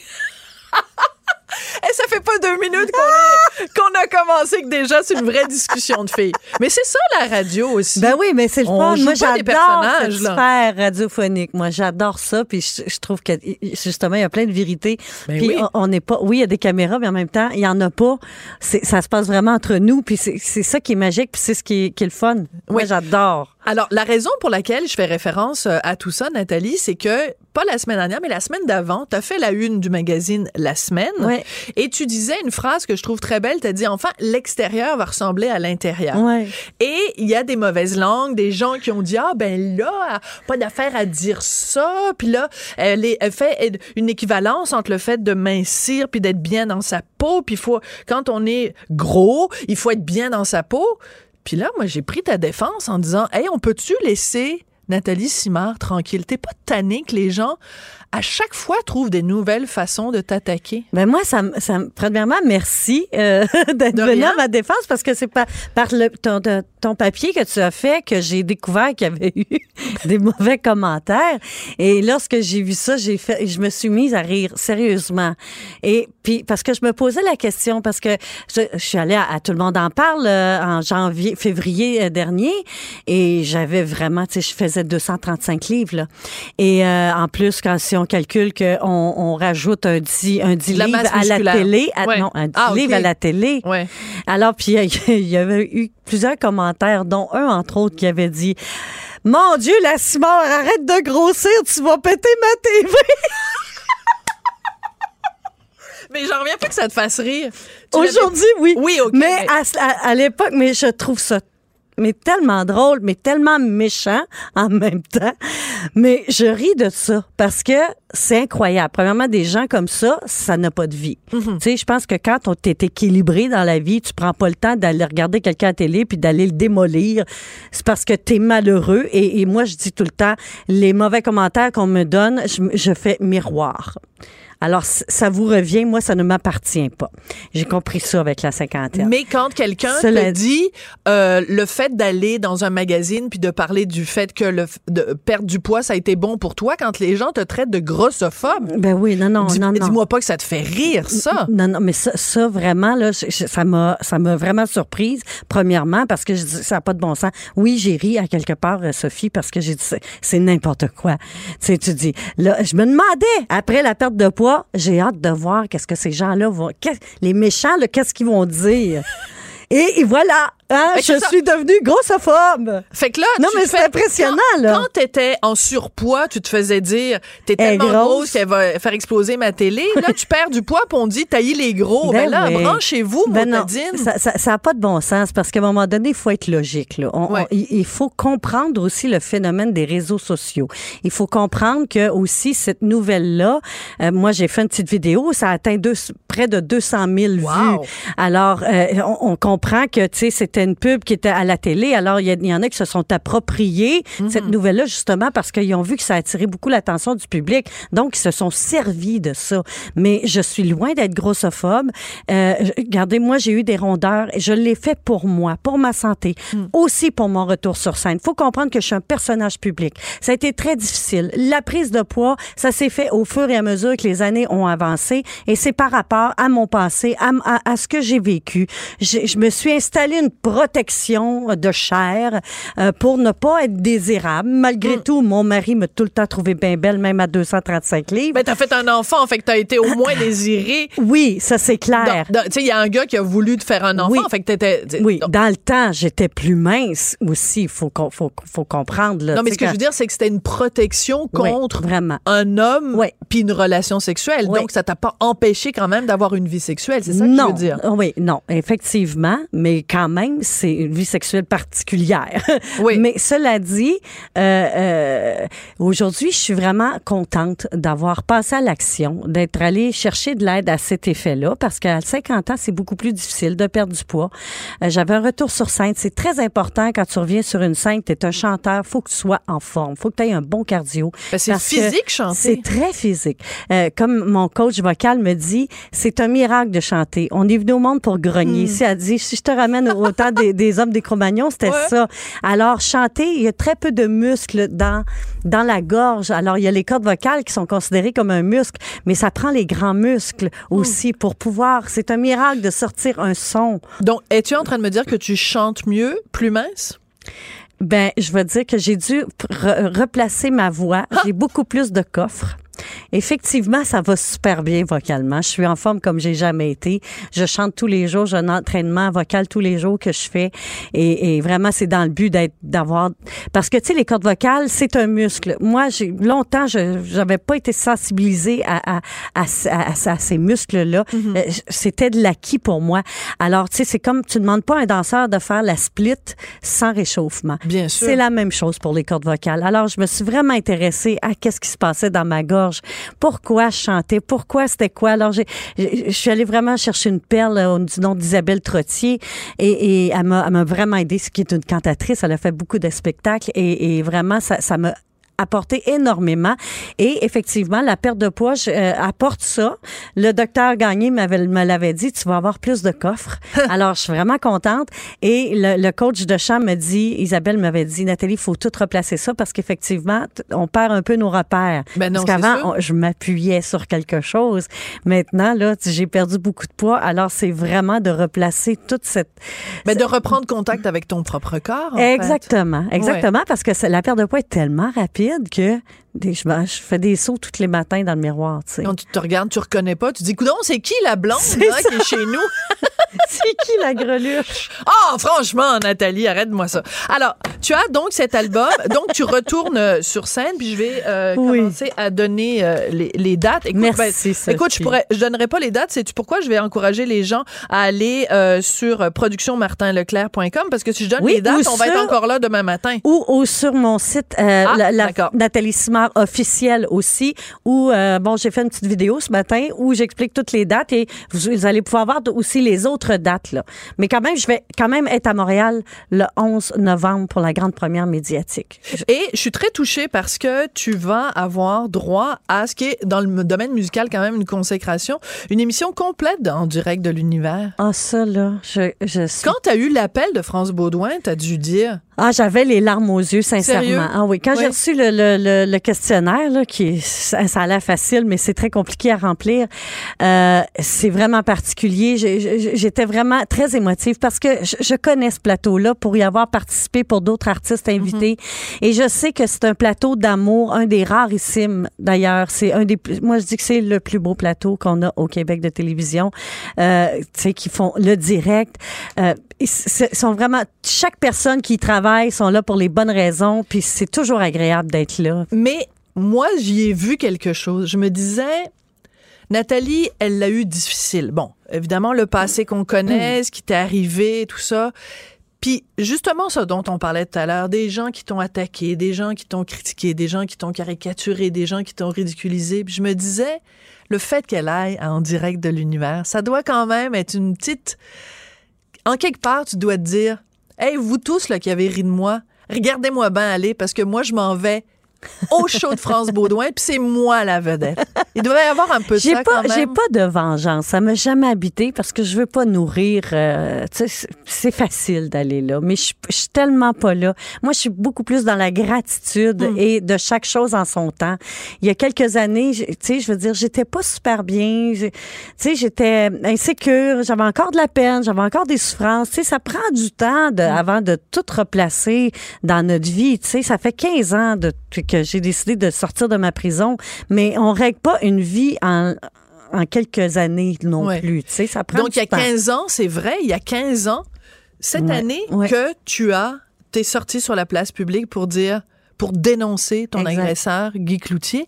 <laughs> <laughs> Et ça fait pas deux minutes qu'on est- <laughs> qu'on a commencé que déjà c'est une vraie discussion de filles. Mais c'est ça la radio aussi. Ben oui, mais c'est le fun. Moi, j'adore cette sphère radiophonique. Moi, j'adore ça. Puis je, je trouve que justement, il y a plein de vérités. Ben puis oui. on- n'est pas. Oui, il y a des caméras, mais en même temps, il y en a pas. C'est, ça se passe vraiment entre nous. Puis c'est, c'est ça qui est magique. Puis c'est ce qui est, qui est le fun. Moi, Oui. j'adore. Alors, la raison pour laquelle je fais référence euh, à tout ça, Nathalie, c'est que, pas la semaine dernière, mais la semaine d'avant, tu as fait la une du magazine La Semaine. Ouais. Et tu disais une phrase que je trouve très belle. Tu as dit, enfin, l'extérieur va ressembler à l'intérieur. Ouais. Et il y a des mauvaises langues, des gens qui ont dit, ah, ben là, pas d'affaire à dire ça. Puis là, elle, est- elle fait une équivalence entre le fait de mincir puis d'être bien dans sa peau. Puis faut, quand on est gros, il faut être bien dans sa peau. Puis là, moi, j'ai pris ta défense en disant, hey, on peut-tu laisser Nathalie Simard, tranquille. T'es pas tannée que les gens, à chaque fois, trouvent des nouvelles façons de t'attaquer? Ben moi, ça, ça me- premièrement, merci euh, <laughs> d'être venu à ma défense parce que c'est pas par le, ton, de- ton papier que tu as fait que j'ai découvert qu'il y avait eu <laughs> des mauvais commentaires. Et lorsque j'ai vu ça, j'ai fait, je me suis mise à rire sérieusement. Et puis parce que je me posais la question parce que je, je suis allée à, à Tout le monde en parle euh, en janvier, février euh, dernier et j'avais vraiment, tu sais, je faisais 235 livres là. Et euh, en plus, quand si on calcule qu'on on rajoute un 10, un 10 De la livres masse à la musculaire. télé, à- Ouais. non, un 10 Ah, livres à la télé. Ouais. Alors, puis <laughs> il y avait eu plusieurs commentaires, dont un, entre autres, qui avait dit Mon Dieu, la Simon, arrête de grossir, tu vas péter ma TV. <laughs> Mais j'en reviens pas que ça te fasse rire. Aujourd'hui, oui. Oui, OK. Mais à, à- à l'époque, mais je trouve ça mais tellement drôle, mais tellement méchant en même temps. Mais je ris de ça parce que c'est incroyable. Premièrement, des gens comme ça, ça n'a pas de vie. Mm-hmm. Tu sais, je pense que quand on t'est équilibré dans la vie, tu prends pas le temps d'aller regarder quelqu'un à la télé puis d'aller le démolir. C'est parce que t'es malheureux. Et, et moi, je dis tout le temps, les mauvais commentaires qu'on me donne, je, je fais miroir. Alors, ça vous revient, moi, ça ne m'appartient pas. J'ai compris ça avec la cinquantaine. Mais quand quelqu'un te dit euh, le fait d'aller dans un magazine puis de parler du fait que le de perdre du poids ça a été bon pour toi quand les gens te traitent de grossophobe. Ben oui, non, non, Dis- non, non. Dis-moi pas que ça te fait rire ça. Non, non, mais ça, ça vraiment, là, ça m'a, ça m'a vraiment surprise, premièrement, parce que je dis, ça n'a pas de bon sens. Oui, j'ai ri à quelque part, euh, Sophie, parce que j'ai dit, c'est, c'est n'importe quoi. Tu sais, tu dis, là, je me demandais, après la perte de poids, j'ai hâte de voir qu'est-ce que ces gens-là vont, les méchants, qu'est-ce qu'ils vont dire. <laughs> Et, et voilà, hein, je ça- suis devenue grossophobe. Fait que là, Non, tu mais c'est impressionnant, quand, là. Quand t'étais en surpoids, tu te faisais dire t'es tellement grosse. grosse qu'elle va faire exploser ma télé. Là, tu perds du poids, puis on dit taillez les gros. Ben, Ben là, oui. branchez-vous, Ben non, Montadine. ça n'a ça, a pas de bon sens parce qu'à un moment donné, il faut être logique. Là. On- Ouais. on- il, faut comprendre aussi le phénomène des réseaux sociaux. Il faut comprendre que aussi cette nouvelle-là, euh, moi j'ai fait une petite vidéo, ça a atteint deux- près de 200 000 Wow. vues. Alors, euh, on, on comprend que tu sais c'était une pub qui était à la télé. Alors, il y, il en a qui se sont appropriés cette nouvelle-là justement parce qu'ils ont vu que ça a attiré beaucoup l'attention du public. Donc, ils se sont servis de ça. Mais je suis loin d'être grossophobe. Euh, je- regardez, moi, j'ai eu des rondeurs et je l'ai fait pour moi, pour ma santé, aussi pour mon retour sur scène. faut comprendre que je suis un personnage public. Ça a été très difficile. La prise de poids, ça s'est fait au fur et à mesure que les années ont avancé et c'est par rapport à mon passé, à, à- à ce que j'ai vécu. J'ai- Je me suis installé une protection de chair euh, pour ne pas être désirable. Malgré tout, mon mari m'a tout le temps trouvé bien belle, même à 235 livres. Ben, t'as fait un enfant, fait que t'as été au moins désiré. oui, ça c'est clair. Tu sais, il y a un gars qui a voulu te faire un enfant, Oui. fait que t'étais. Oui, Donc, dans le temps, j'étais plus mince aussi. Il faut, faut, faut comprendre. Là, non, mais ce que je veux dire, c'est que c'était une protection Oui, contre vraiment. un homme Oui. puis une relation sexuelle. Donc, ça t'a pas empêché quand même d'avoir une vie sexuelle. C'est ça que non, je veux dire? Oui, non, effectivement, mais quand même, c'est une vie sexuelle particulière. <laughs> Oui. Mais cela dit, euh, euh, aujourd'hui, je suis vraiment contente d'avoir passé à l'action, d'être allée chercher de l'aide à cet effet-là, parce qu'à 50 ans, c'est beaucoup plus difficile de perdre du poids. Euh, J'avais un retour sur scène. C'est très important quand tu reviens sur une scène, tu es un chanteur, faut que tu sois en forme, faut que tu aies un bon cardio. Ben, c'est physique, chanter. C'est très physique. Comme mon coach vocal me dit, c'est un miracle de chanter. On est venu au monde pour grogner. Si elle dit, si je te ramène au <laughs> temps des, des hommes des Cro-Magnons, c'était Ouais. ça. Alors, chanter, il y a très peu de muscles dans, dans la gorge. Alors, il y a les cordes vocales qui sont considérées comme un muscle, mais ça prend les grands muscles aussi pour pouvoir. C'est un miracle de sortir un son. Donc, es-tu en train de me dire que tu chantes mieux, plus mince? Ben, je vais dire que j'ai dû re- replacer ma voix. J'ai beaucoup plus de coffres. Effectivement, ça va super bien vocalement. Je suis en forme comme j'ai jamais été. Je chante tous les jours. J'ai un entraînement vocal tous les jours que je fais. Et, et vraiment, c'est dans le but d'être, d'avoir, parce que, tu sais, les cordes vocales, c'est un muscle. Moi, j'ai, longtemps, je, j'avais pas été sensibilisée à, à, à, à- à ces muscles-là. Euh, C'était de l'acquis pour moi. Alors, tu sais, c'est comme, tu demandes pas à un danseur de faire la split sans réchauffement. Bien sûr. C'est la même chose pour les cordes vocales. Alors, je me suis vraiment intéressée à qu'est-ce qui se passait dans ma gorge pourquoi je chantais, pourquoi c'était quoi? Alors, je suis allée vraiment chercher une perle euh, du nom d'Isabelle Trottier et, elle m'a, vraiment aidée, ce qui est une cantatrice. Elle a fait beaucoup de spectacles et, vraiment, ça, ça m'a apporté énormément. Et effectivement, la perte de poids je, euh, apporte ça. Le docteur Gagné m'avait, me l'avait dit, tu vas avoir plus de coffres. <laughs> Alors, je suis vraiment contente. Et le, le coach de champ me dit, Isabelle m'avait dit, Nathalie, il faut tout replacer ça parce qu'effectivement, on perd un peu nos repères. Ben non, parce qu'avant, je m'appuyais sur quelque chose. Maintenant, là, j'ai perdu beaucoup de poids. Alors, c'est vraiment de replacer toute cette, Mais de reprendre contact avec ton propre corps. en fait. Exactement, exactement, parce que la perte de poids est tellement rapide que des- je, je fais des sauts tous les matins dans le miroir. Tu sais. Quand tu te regardes, tu reconnais pas, tu dis, coudon, c'est qui la blonde C'est là, qui est chez nous? <laughs> <laughs> c'est qui la greluche? Ah, franchement, Nathalie, arrête-moi ça. Alors, tu as donc cet album, donc tu retournes sur scène, puis je vais euh, Oui. commencer à donner euh, les, les dates. Écoute, Merci, ben, écoute, je pourrais, je donnerai pas les dates. Sais-tu pourquoi? Je vais encourager les gens à aller euh, sur productionmartinleclerc.com parce que si je donne Oui, les dates, on va être encore là demain matin. Ou, ou sur mon site, Ah, la. Nathalie Simard officielle aussi, où, euh, bon, j'ai fait une petite vidéo ce matin où j'explique toutes les dates et vous, vous allez pouvoir voir aussi les autres dates, là. Mais quand même, je vais quand même être à Montréal le 11 novembre pour la grande première médiatique. Et je suis très touchée parce que tu vas avoir droit à ce qui est dans le domaine musical quand même une consécration, une émission complète en direct de l'univers. Ah, ça, là, je, je suis... Quand tu as eu l'appel de France Baudouin, tu as dû dire Ah, j'avais les larmes aux yeux, sincèrement. Sérieux? Ah oui, quand Oui. j'ai reçu le, le, le, le questionnaire, là, qui ça, ça a l'air facile, mais c'est très compliqué à remplir. Euh, c'est vraiment particulier. J'étais vraiment très émotive parce que je, je connais ce plateau-là pour y avoir participé pour d'autres artistes invités, et je sais que c'est un plateau d'amour, un des rarissimes d'ailleurs. C'est un des, plus- moi je dis que c'est le plus beau plateau qu'on a au Québec de télévision. Euh, tu sais, qui font le direct. Euh, ils sont vraiment chaque personne qui y travaille sont là pour les bonnes raisons, puis c'est toujours agréable d'être là. Mais moi, j'y ai vu quelque chose. Je me disais, Nathalie, elle l'a eu difficile. Bon, évidemment, le passé qu'on connaît, ce qui t'est arrivé, tout ça. Puis justement, ce dont on parlait tout à l'heure, des gens qui t'ont attaqué, des gens qui t'ont critiqué, des gens qui t'ont caricaturé, des gens qui t'ont ridiculisé. Puis je me disais, le fait qu'elle aille en direct de l'univers, ça doit quand même être une petite... En quelque part, tu dois te dire, hey, vous tous là, qui avez ri de moi, regardez-moi bien aller parce que moi, je m'en vais au show de France Baudouin, puis c'est moi la vedette. Il doit y avoir un peu de J'ai ça pas, quand j'ai pas de vengeance. Ça m'a jamais habité parce que je veux pas nourrir. euh, c'est- facile d'aller là, mais je, je suis tellement pas là. Moi, je suis beaucoup plus dans la gratitude Hmm. et de chaque chose en son temps. Il y a quelques années, tu sais, je veux dire, j'étais pas super bien. Tu sais, j'étais insécure. J'avais encore de la peine. J'avais encore des souffrances. Tu sais, ça prend du temps Hmm. de, avant de tout replacer dans notre vie. Tu sais, ça fait 15 ans de, que j'ai décidé de sortir de ma prison, mais on règle pas une vie en, en quelques années non Ouais. plus. Tu sais, ça prend Donc, il y a temps. 15 ans, c'est vrai, il y a 15 ans, cette Ouais, année, ouais. que tu as, t'es sorti sur la place publique pour dire, pour dénoncer ton Exact. agresseur, Guy Cloutier.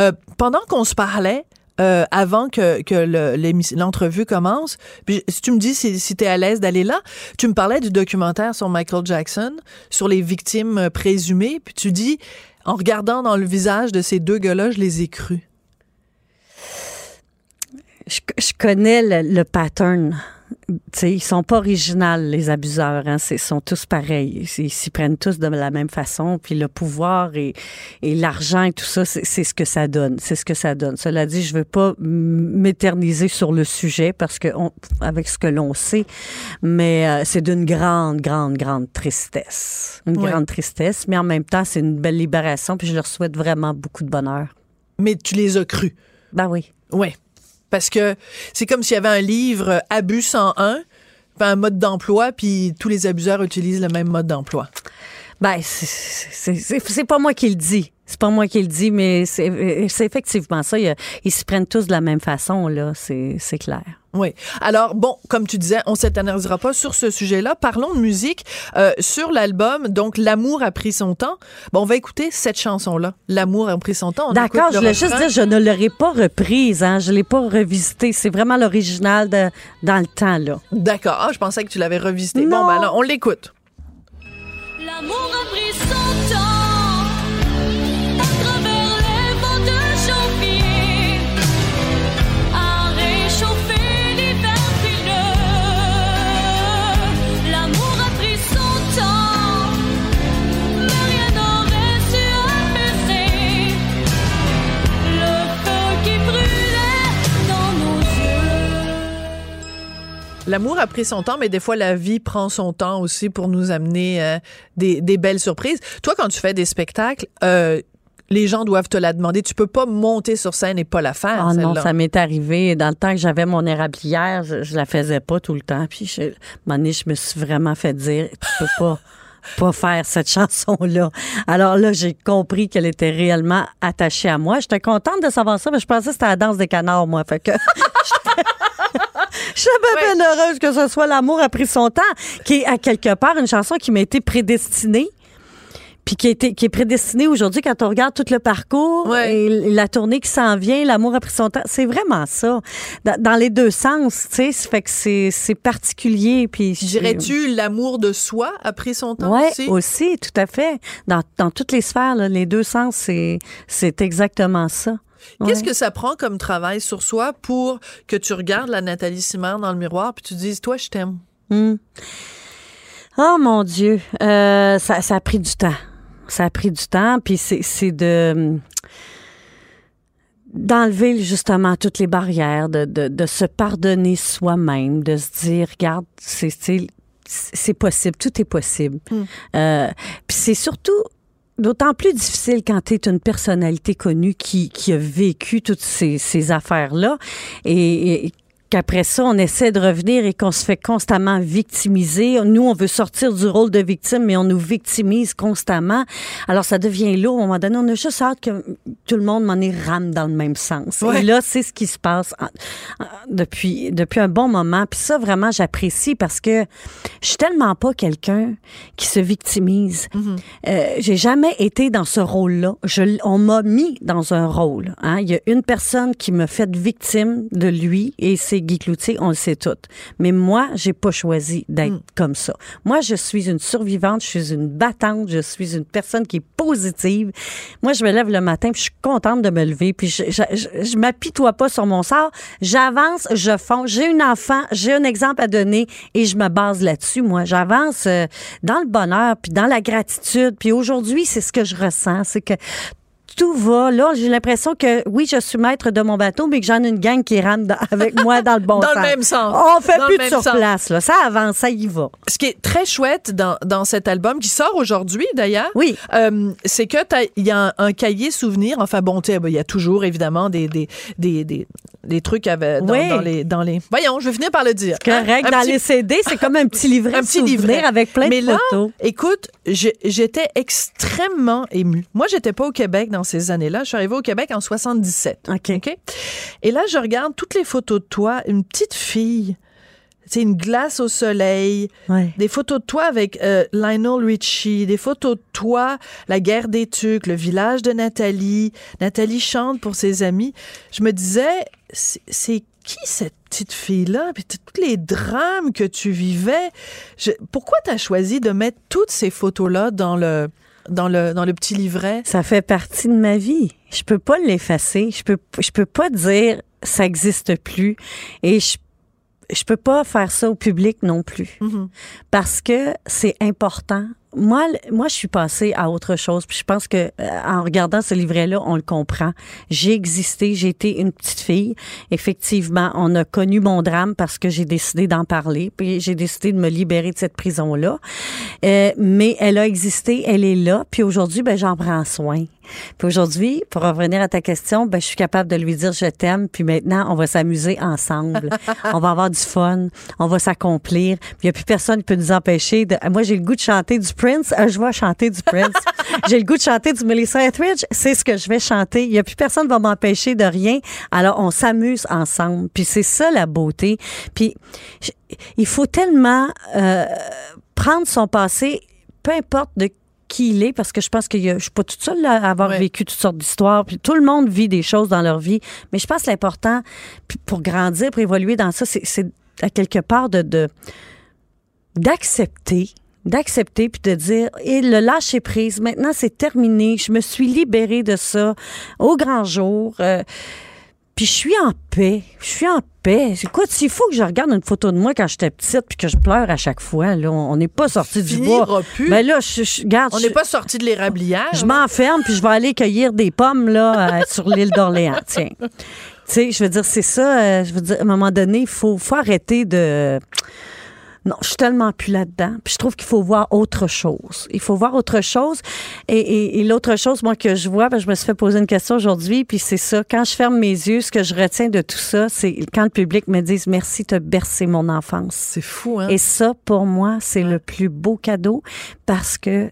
Euh, pendant qu'on se parlait, euh, avant que, que le- l'entrevue commence, puis si tu me dis si, si tu es à l'aise d'aller là, tu me parlais du documentaire sur Michael Jackson, sur les victimes présumées, puis tu dis, en regardant dans le visage de ces deux gars-là, je les ai crus. Je, connais le pattern. Sais, ils sont pas originales, les abuseurs. Hein. C'est- Ils sont tous pareils. Ils s'y prennent tous de la même façon. Puis le pouvoir et, et l'argent et tout ça, c'est ce que ça donne. C'est ce que ça donne. Cela dit, je veux pas m'éterniser sur le sujet parce que on, avec ce que l'on sait, mais euh, c'est d'une grande, grande, grande tristesse. Une Ouais. grande tristesse, mais en même temps, c'est une belle libération. Puis je leur souhaite vraiment beaucoup de bonheur. Mais tu les as crus. Ben oui. Oui. Parce que c'est comme s'il y avait un livre Abus 101, puis un mode d'emploi, puis tous les abuseurs utilisent le même mode d'emploi. Ben, c'est pas moi qui le dis. C'est pas moi qui le dis, mais c'est c'est effectivement ça. Ils, ils s'y prennent tous de la même façon, là. C'est clair. Oui. Alors, bon, comme tu disais, on s'éternisera pas sur ce sujet-là. Parlons de musique. Euh, sur l'album, donc, L'amour a pris son temps. Bon, on va écouter cette chanson-là. L'amour a pris son temps. D'accord, je le voulais juste dire, je ne l'aurais pas reprise, hein. Je l'ai pas revisité. C'est vraiment l'original de- dans le temps, là. D'accord. Ah, je pensais que tu l'avais revisité. Bon, Non. ben là, on l'écoute. L'amour a pris son temps L'amour a pris son temps, mais des fois, la vie prend son temps aussi pour nous amener euh, des, des belles surprises. Toi, quand tu fais des spectacles, euh, les gens doivent te la demander. Tu peux pas monter sur scène et pas la faire, Ah non, ça m'est arrivé. Dans le temps que j'avais mon érablière, je, je la faisais pas tout le temps. Puis, je, à un moment donné, je me suis vraiment fait dire, tu peux pas, <laughs> pas faire cette chanson-là. Alors là, j'ai compris qu'elle était réellement attachée à moi. J'étais contente de savoir ça, mais je pensais que c'était la danse des canards, moi. Fait que. <laughs> Je suis bien, bien heureuse que ce soit L'amour a pris son temps, qui est à quelque part une chanson qui m'a été prédestinée. Puis qui, a été- qui est prédestinée aujourd'hui quand on regarde tout le parcours Ouais. et la tournée qui s'en vient, l'amour a pris son temps. C'est vraiment ça. Dans, dans les deux sens, tu sais, ça fait que c'est particulier. Puis Dirais-tu l'amour de soi a pris son temps Ouais, aussi? aussi, tout à fait. Dans, dans toutes les sphères, là, les deux sens, c'est c'est exactement ça. Qu'est-ce Ouais. que ça prend comme travail sur soi pour que tu regardes la Nathalie Simard dans le miroir puis tu dises, toi, je t'aime? Hmm. Oh mon Dieu, Euh, ça, ça a pris du temps. Ça a pris du temps, puis c'est de d'enlever justement toutes les barrières, de, de, de se pardonner soi-même, de se dire, regarde, c'est possible, tout est possible. Euh, puis c'est surtout d'autant plus difficile quand tu es une personnalité connue qui, a vécu toutes ces, affaires-là. Et qu'après ça, on essaie de revenir et qu'on se fait constamment victimiser. Nous, on veut sortir du rôle de victime, mais on nous victimise constamment. Alors, ça devient lourd. À un moment donné, on a juste hâte que tout le monde m'en rame dans le même sens. Ouais. Et là, c'est ce qui se passe depuis, depuis un bon moment. Puis ça, vraiment, j'apprécie parce que je suis tellement pas quelqu'un qui se victimise. Euh, j'ai jamais été dans ce rôle-là. On m'a mis dans un rôle. Hein. Il y a une personne qui me fait victime de lui et c'est Guy Cloutier, on le sait tout. Mais moi, j'ai pas choisi d'être comme ça. Moi, je suis une survivante, je suis une battante, je suis une personne qui est positive. Moi, je me lève le matin, puis je suis contente de me lever, puis je, je, je, je m'apitoie pas sur mon sort. J'avance, je fonce. J'ai une enfant, j'ai un exemple à donner et je me base là-dessus. Moi, j'avance euh, dans le bonheur, puis dans la gratitude. Puis aujourd'hui, c'est ce que je ressens, c'est que tout va. Là, j'ai l'impression que oui, je suis maître de mon bateau, mais que j'en ai une gang qui rame dans- avec moi dans le bon <laughs> Dans sens. le même sens. On fait Dans plus de même sur sens. place. Là. Ça avance, ça y va. Ce qui est très chouette dans, dans cet album, qui sort aujourd'hui d'ailleurs, Oui. euh, c'est que il y a un, un cahier souvenir. Enfin bon, tu sais, ben, il y a toujours évidemment des, des, des, des, des trucs avec, dans, Oui. dans les, dans les. Voyons, je vais finir par le dire. Correct. Hein? Dans petit- les CD, c'est comme un petit livret un petit livret avec plein Mais de là, photos. écoute, j'étais extrêmement émue. Moi, j'étais pas au Québec dans ces années-là. Je suis arrivée au Québec en 77. OK. OK? Et là, je regarde toutes les photos de toi, une petite fille. C'est une glace au soleil, Ouais. des photos de toi avec euh, Lionel Richie, des photos de toi, la guerre des Tucs, le village de Nathalie. Nathalie chante pour ses amis. Je me disais, c'est qui cette petite fille-là? Puis tous les drames que tu vivais. Je- pourquoi tu as choisi de mettre toutes ces photos-là dans le, dans, le, dans le petit livret? Ça fait partie de ma vie. Je peux pas l'effacer. Je peux, je peux pas dire ça existe plus. Et je, je peux pas faire ça au public non plus. Mhm. Parce que c'est important. Moi, moi, je suis passée à autre chose. Puis je pense que euh, en regardant ce livret-là, on le comprend. J'ai existé, j'ai été une petite fille. Effectivement, on a connu mon drame parce que j'ai décidé d'en parler. Puis j'ai décidé de me libérer de cette prison-là. Euh, mais elle a existé, elle est là. Puis aujourd'hui, ben j'en prends soin. Puis aujourd'hui, pour revenir à ta question, ben je suis capable de lui dire je t'aime. Puis maintenant, on va s'amuser ensemble. <laughs> on va avoir du fun. On va s'accomplir. Puis il n'y a plus personne qui peut nous empêcher de. Moi, j'ai le goût de chanter du Prince. euh, je vais chanter du Prince. <laughs> j'ai le goût de chanter du Melissa Etheridge. C'est ce que je vais chanter. Il n'y a plus personne qui va m'empêcher de rien. Alors, on s'amuse ensemble. Puis c'est ça la beauté. Puis il faut tellement euh, prendre son passé, peu importe de qui il est, parce que je pense que je suis pas toute seule là, à avoir Ouais. vécu toutes sortes d'histoires. Puis tout le monde vit des choses dans leur vie. Mais je pense que l'important, pour grandir, pour évoluer dans ça, c'est- à quelque part de- d'accepter d'accepter puis de dire et le lâcher prise maintenant c'est terminé je me suis libérée de ça au grand jour euh, puis je suis en paix. Je suis en paix. Écoute, s'il faut que je regarde une photo de moi quand j'étais petite puis que je pleure à chaque fois, là, on n'est pas sorti du bois. plus. Ben là, je, je- regarde, On n'est pas sorti de l'érablière. je m'enferme puis je vais aller cueillir des pommes là euh, sur l'île d'Orléans. <laughs> Tiens. Tu sais, je veux dire, c'est ça. euh, je veux dire, à un moment donné, il faut, faut arrêter de. Non, je suis tellement plus là-dedans. Puis je trouve qu'il faut voir autre chose. Il faut voir autre chose. Et, et- et l'autre chose, moi, que je vois, ben, je me suis fait poser une question aujourd'hui, puis c'est ça. Quand je ferme mes yeux, ce que je retiens de tout ça, c'est quand le public me dit merci, as bercé mon enfance. C'est fou, hein? Et ça, pour moi, c'est le plus beau cadeau parce que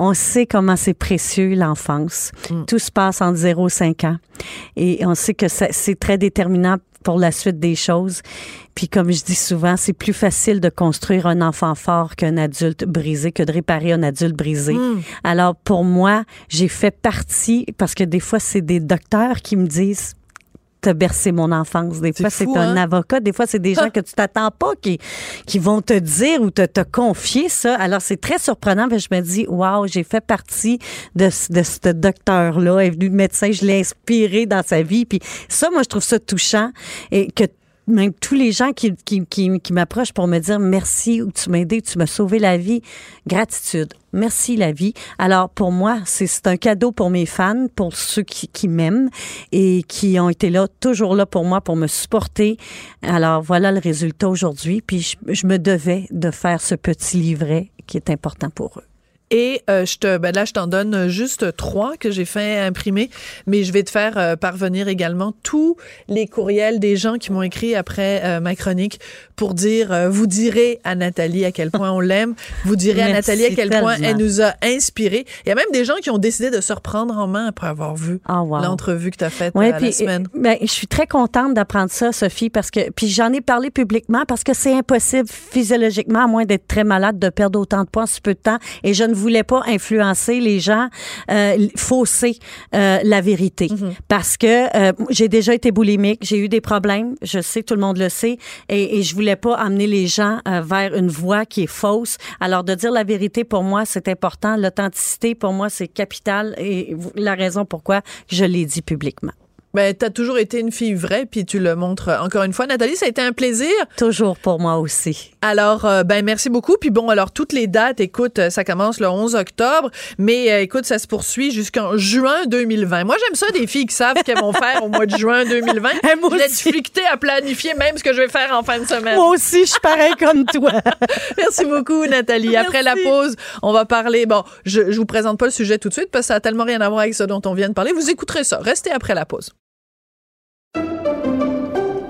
on sait comment c'est précieux l'enfance. Mm. Tout se passe entre 0 et 5 ans. Et on sait que c'est très déterminant pour la suite des choses. Puis comme je dis souvent, c'est plus facile de construire un enfant fort qu'un adulte brisé, que de réparer un adulte brisé. Mm. Alors pour moi, j'ai fait partie, parce que des fois, c'est des docteurs qui me disent t'as bercé mon enfance. Des fois, c'est un hein? avocat. Des fois, c'est des gens que tu t'attends pas qui, qui vont te dire ou te, te confier ça. Alors, c'est très surprenant. Mais je me dis, waouh, j'ai fait partie de, ce- de ce docteur-là. Il est venu de médecin. Je l'ai inspiré dans sa vie. Puis ça, moi, je trouve ça touchant. Et que même tous les gens qui, qui, qui, qui m'approchent pour me dire merci ou tu m'as aidé, tu m'as sauvé la vie, gratitude. Merci la vie. Alors pour moi, c'est un cadeau pour mes fans, pour ceux qui, qui m'aiment et qui ont été là, toujours là pour moi, pour me supporter. Alors voilà le résultat aujourd'hui. Puis je, je me devais de faire ce petit livret qui est important pour eux. Et euh, je te, ben là, je t'en donne juste trois que j'ai fait imprimer, mais je vais te faire euh, parvenir également tous les courriels des gens qui m'ont écrit après euh, ma chronique pour dire, euh, vous direz à Nathalie à quel point on l'aime, vous direz à Nathalie à quel point elle nous a inspirés. Il y a même des gens qui ont décidé de se reprendre en main après avoir vu Ah, wow. l'entrevue que tu as faite Ouais, la semaine. ben, je suis très contente d'apprendre ça, Sophie, parce que puis j'en ai parlé publiquement parce que c'est impossible physiologiquement, à moins d'être très malade, de perdre autant de poids en si peu de temps. Et je ne voulais pas influencer les gens, euh, fausser euh, la vérité, parce que euh, j'ai déjà été boulimique, j'ai eu des problèmes, je sais, tout le monde le sait, et, et je voulais pas amener les gens vers une voie qui est fausse. Alors de dire la vérité pour moi, c'est important. L'authenticité pour moi, c'est capital, et la raison pourquoi je l'ai dit publiquement. Ben, t'as toujours été une fille vraie, puis tu le montres encore une fois. Nathalie, ça a été un plaisir. Toujours pour moi aussi. Alors, euh, ben merci beaucoup. Puis bon, alors toutes les dates, écoute, ça commence le 11 octobre, mais euh, écoute, ça se poursuit jusqu'en juin 2020. Moi, j'aime ça des filles qui savent ce qu'elles vont faire au mois de juin 2020. moi je vais être aussi. flictée à planifier même ce que je vais faire en fin de semaine. Moi aussi, je suis pareil comme toi. <laughs> Merci beaucoup, Nathalie. Après la pause, on va parler. Bon, je, je vous présente pas le sujet tout de suite parce que ça a tellement rien à voir avec ce dont on vient de parler. Vous écouterez ça. Restez après la pause.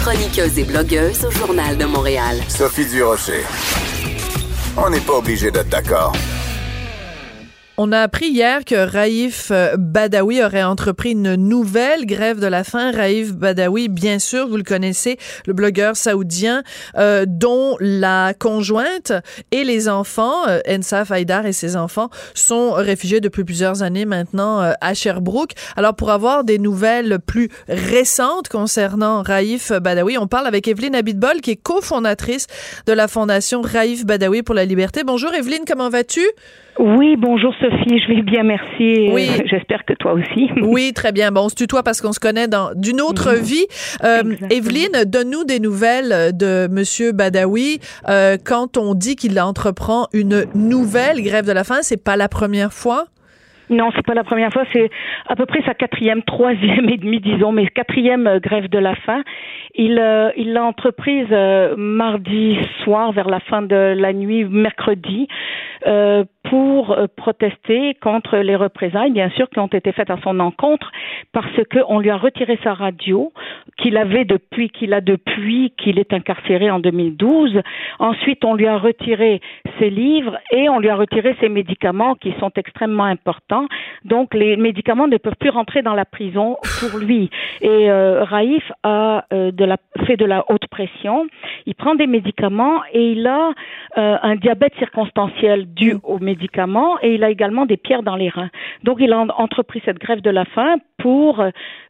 Chroniqueuse et blogueuse au Journal de Montréal. Sophie Durocher. On n'est pas obligé d'être d'accord. On a appris hier que Raif euh, Badawi aurait entrepris une nouvelle grève de la faim. Raif Badawi, bien sûr, vous le connaissez, le blogueur saoudien euh, dont la conjointe et les enfants, euh, Ensaf Haïdar et ses enfants, sont réfugiés depuis plusieurs années maintenant euh, à Sherbrooke. Alors pour avoir des nouvelles plus récentes concernant Raif Badawi, on parle avec Evelyne Abitbol qui est cofondatrice de la fondation Raif Badawi pour la liberté. Bonjour Evelyne, comment vas-tu? Oui, bonjour Sophie, je vais bien, merci. Oui. J'espère que toi aussi. <laughs> Oui, très bien. Bon, on se tutoie parce qu'on se connaît dans d'une autre vie. Euh. Evelyne, donne-nous des nouvelles de Monsieur Badawi. Euh, quand on dit qu'il entreprend une nouvelle grève de la faim, c'est pas la première fois? Non, c'est pas la première fois, c'est à peu près sa quatrième, troisième et demi, disons, mais quatrième euh, grève de la faim. Il euh, il l'a entreprise euh, mardi soir vers la fin de la nuit, mercredi, euh, pour euh, protester contre les représailles, bien sûr, qui ont été faites à son encontre, parce que on lui a retiré sa radio qu'il avait depuis qu'il a depuis qu'il est incarcéré en 2012. Ensuite, on lui a retiré ses livres et on lui a retiré ses médicaments qui sont extrêmement importants. Donc, les médicaments ne peuvent plus rentrer dans la prison pour lui. Et euh, Raif a euh, de la, fait de la haute pression. Il prend des médicaments et il a euh, un diabète circonstanciel dû aux médicaments et il a également des pierres dans les reins. Donc il a entrepris cette grève de la faim pour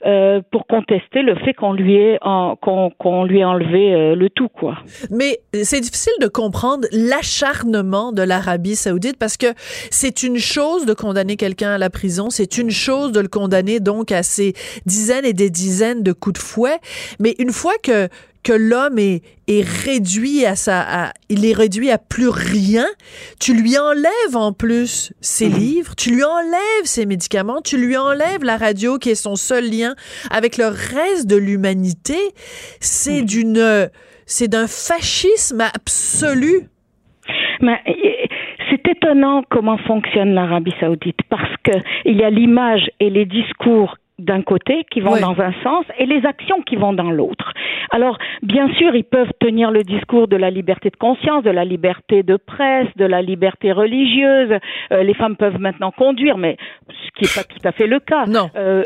euh, pour contester le fait qu'on lui ait qu'on lui ait enlevé euh, le tout quoi. Mais c'est difficile de comprendre l'acharnement de l'Arabie Saoudite parce que c'est une chose de condamner quelqu'un à la prison, c'est une chose de le condamner donc à ces dizaines et des dizaines de coups de fouet, mais une fois que que l'homme est, est réduit à sa, il est réduit à plus rien. Tu lui enlèves en plus ses mhm. livres, tu lui enlèves ses médicaments, tu lui enlèves la radio qui est son seul lien avec le reste de l'humanité. C'est mhm. d'une, c'est d'un fascisme absolu. Mais c'est étonnant comment fonctionne l'Arabie Saoudite parce que il y a l'image et les discours d'un côté qui vont dans un sens et les actions qui vont dans l'autre. Alors, bien sûr, ils peuvent tenir le discours de la liberté de conscience, de la liberté de presse, de la liberté religieuse. Euh, les femmes peuvent maintenant conduire, mais ce qui n'est pas tout à fait le cas. Non. Euh,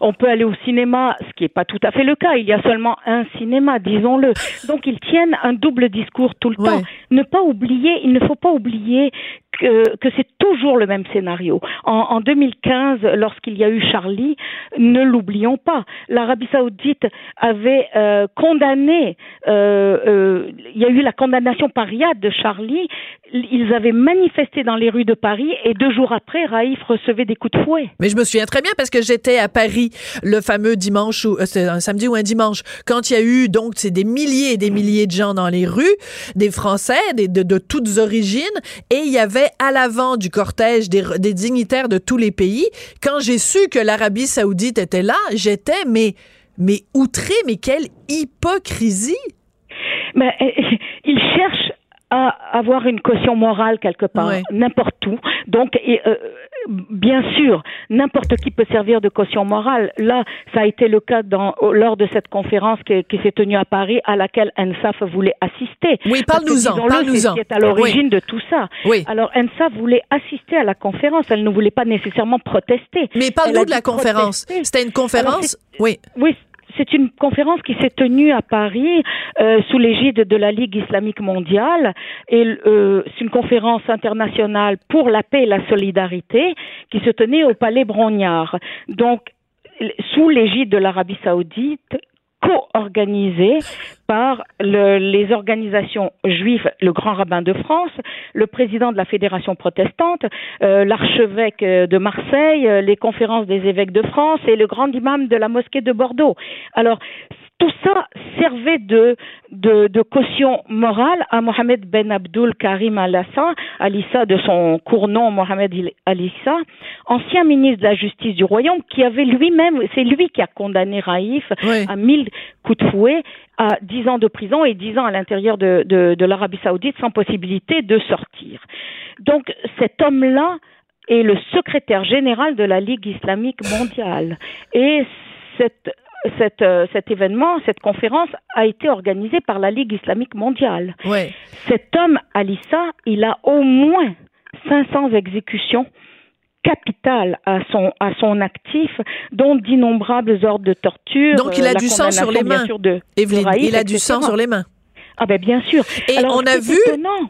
on peut aller au cinéma, ce qui n'est pas tout à fait le cas. Il y a seulement un cinéma, disons-le. Donc, ils tiennent un double discours tout le temps. Ne pas oublier, il ne faut pas oublier que, que c'est toujours le même scénario. En, en 2015, lorsqu'il y a eu Charlie, ne l'oublions pas, l'Arabie saoudite avait euh, condamné, euh, euh, il y a eu la condamnation par Riyad de Charlie, ils avaient manifesté dans les rues de Paris et deux jours après, Raïf recevait des coups de fouet. Mais je me souviens très bien parce que j'étais à Paris le fameux dimanche, ou c'est un samedi ou un dimanche, quand il y a eu donc c'est des milliers et des milliers de gens dans les rues, des Français, des, de, de toutes origines, et il y avait à l'avant du cortège des, dignitaires de tous les pays. Quand j'ai su que l'Arabie saoudite était là, j'étais mais mais outré, mais quelle hypocrisie. <laughs> Mais il cherche à avoir une caution morale quelque part, n'importe où. Donc, euh, bien sûr, n'importe qui peut servir de caution morale. Là, ça a été le cas dans, lors de cette conférence qui, s'est tenue à Paris, à laquelle NSAF voulait assister. Oui, parle-nous-en. Parle-nous-en. C'est qui est à l'origine de tout ça. Oui. Alors, NSAF voulait assister à la conférence. Elle ne voulait pas nécessairement protester. Mais parle-nous de la conférence. C'était une conférence. oui. Oui, c'est une conférence qui s'est tenue à Paris euh, sous l'égide de la Ligue islamique mondiale et euh, c'est une conférence internationale pour la paix et la solidarité qui se tenait au Palais Brognard. Donc sous l'égide de l'Arabie saoudite, co-organisée par le, les organisations juives, le grand rabbin de France, le président de la fédération protestante, euh, l'archevêque de Marseille, euh, les conférences des évêques de France et le grand imam de la mosquée de Bordeaux. Alors, tout ça servait de, de, de, caution morale à Mohamed Ben Abdul Karim Al-Assa, Alissa de son court nom Mohamed Alissa, ancien ministre de la Justice du Royaume, qui avait lui-même, c'est lui qui a condamné Raïf à mille coups de fouet, à dix ans de prison et dix ans à l'intérieur de, de, de l'Arabie Saoudite sans possibilité de sortir. Donc cet homme-là est le secrétaire général de la Ligue islamique mondiale. Et cette euh, cet événement, cette conférence a été organisée par la Ligue islamique mondiale. Cet homme, Alissa, il a au moins 500 exécutions capitales à son, à son actif, dont d'innombrables ordres de torture. Donc il a du sang sur les mains. De, il a du sang sur les mains. Ah ben bien sûr. Et on a vu,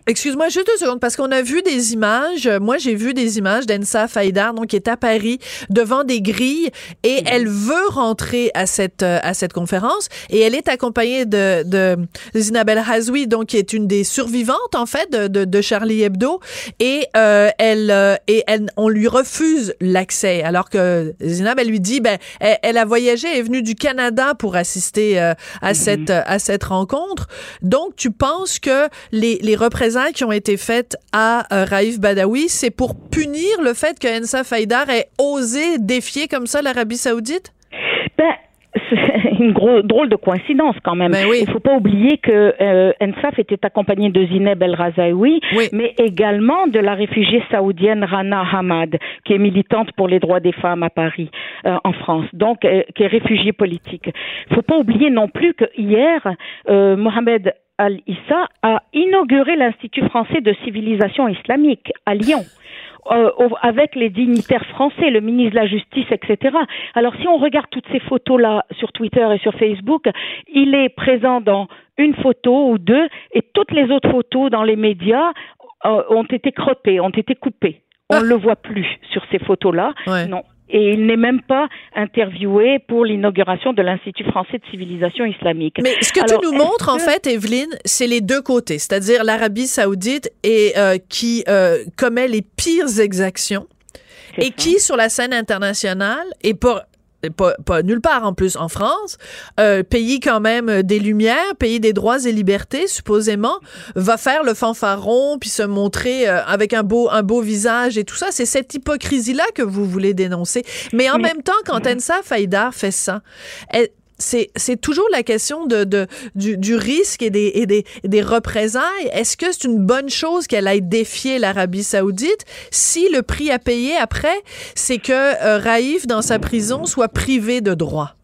excuse-moi juste deux secondes, parce qu'on a vu des images, moi j'ai vu des images d'Ensa Faïdar, donc qui est à Paris, devant des grilles, et mhm. elle veut rentrer à cette, euh, à cette conférence, et elle est accompagnée de, de Zinabel Hazoui, donc qui est une des survivantes, en fait, de, de, Charlie Hebdo, et euh, elle, euh, et elle, on lui refuse l'accès, alors que Zinab, elle lui dit, ben, elle, a voyagé, elle est venue du Canada pour assister à, mhm. cette, à cette rencontre. Donc, tu penses que les, les représailles qui ont été faites à euh, Raif Badawi, c'est pour punir le fait que Ensa Faidar ait osé défier comme ça l'Arabie Saoudite? Ben, c'est une gros, drôle de coïncidence quand même. Ben Il ne faut pas oublier que euh, Ensaf était accompagné de Zineb El Razaoui, mais également de la réfugiée saoudienne Rana Hamad, qui est militante pour les droits des femmes à Paris, euh, en France, donc euh, qui est réfugiée politique. Il ne faut pas oublier non plus que hier, Mohamed Al-Issa a inauguré l'Institut français de civilisation islamique à Lyon. Euh, avec les dignitaires français, le ministre de la Justice, etc. Alors si on regarde toutes ces photos-là sur Twitter et sur Facebook, il est présent dans une photo ou deux et toutes les autres photos dans les médias euh, ont été crottés, ont été coupés. On Ah. ne le voit plus sur ces photos-là. Ouais. Non. Et il n'est même pas interviewé pour l'inauguration de l'Institut français de civilisation islamique. Mais ce que Alors, tu nous montres, en fait, Evelyne, c'est les deux côtés, c'est-à-dire l'Arabie saoudite et euh, qui euh, commet les pires exactions et ça. qui, sur la scène internationale, et pas, pas, pas nulle part en plus en France, euh, pays quand même euh, des lumières, pays des droits et libertés, supposément, va faire le fanfaron puis se montrer euh, avec un beau, un beau visage et tout ça. C'est cette hypocrisie-là que vous voulez dénoncer. Mais en même temps, quand Ensaf Haïdar fait ça, elle- c'est, c'est toujours la question de, de, du, du risque et des, et des, des représailles. Est-ce que c'est une bonne chose qu'elle aille défier l'Arabie saoudite si le prix à payer après, c'est que euh, Raïf, dans sa prison, soit privé de droits?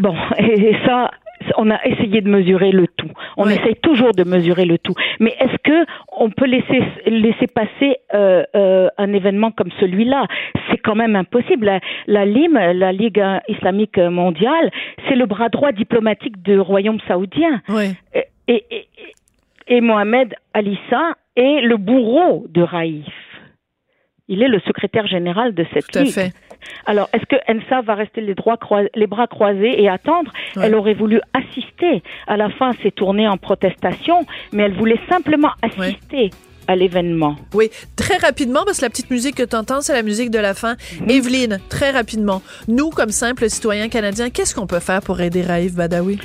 Bon, <laughs> et ça, on a essayé de mesurer le tout. On essaye toujours de mesurer le tout. Mais est-ce que on peut laisser laisser passer euh, euh, un événement comme celui-là? C'est quand même impossible. La, la LIM, la Ligue islamique mondiale, c'est le bras droit diplomatique du royaume saoudien. Oui. Et, et, et, et Mohamed Alissa est le bourreau de Raïf. Il est le secrétaire général de cette Tout à ligue. fait. Alors, est-ce que Ensa va rester les, droits croi- les bras croisés et attendre? Ouais. Elle aurait voulu assister. À la fin, c'est tourné en protestation, mais elle voulait simplement assister à l'événement. Oui, très rapidement, parce que la petite musique que tu entends, c'est la musique de la fin. Mhm. Evelyne, très rapidement, nous, comme simples citoyens canadiens, qu'est-ce qu'on peut faire pour aider Raïf Badawi?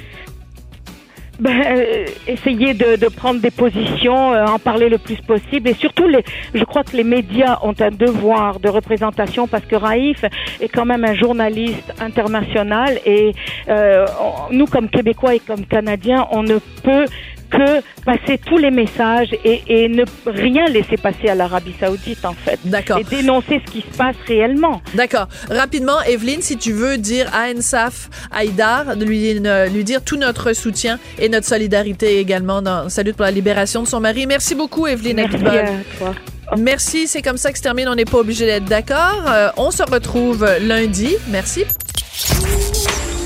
Ben, euh, essayer de, prendre des positions, euh, en parler le plus possible. Et surtout, les, je crois que les médias ont un devoir de représentation parce que Raïf est quand même un journaliste international. Et euh, nous, comme Québécois et comme Canadiens, on ne peut que passer tous les messages et, et ne rien laisser passer à l'Arabie Saoudite en fait. D'accord. Et dénoncer ce qui se passe réellement. D'accord. Rapidement, Evelyne, si tu veux dire à Ensaf Haïdar, de lui, lui dire tout notre soutien et notre solidarité également dans sa lutte pour la libération de son mari. Merci beaucoup, Evelyne Merci à toi. Merci, c'est comme ça que se termine. On n'est pas obligé d'être d'accord. Euh, on se retrouve lundi. Merci.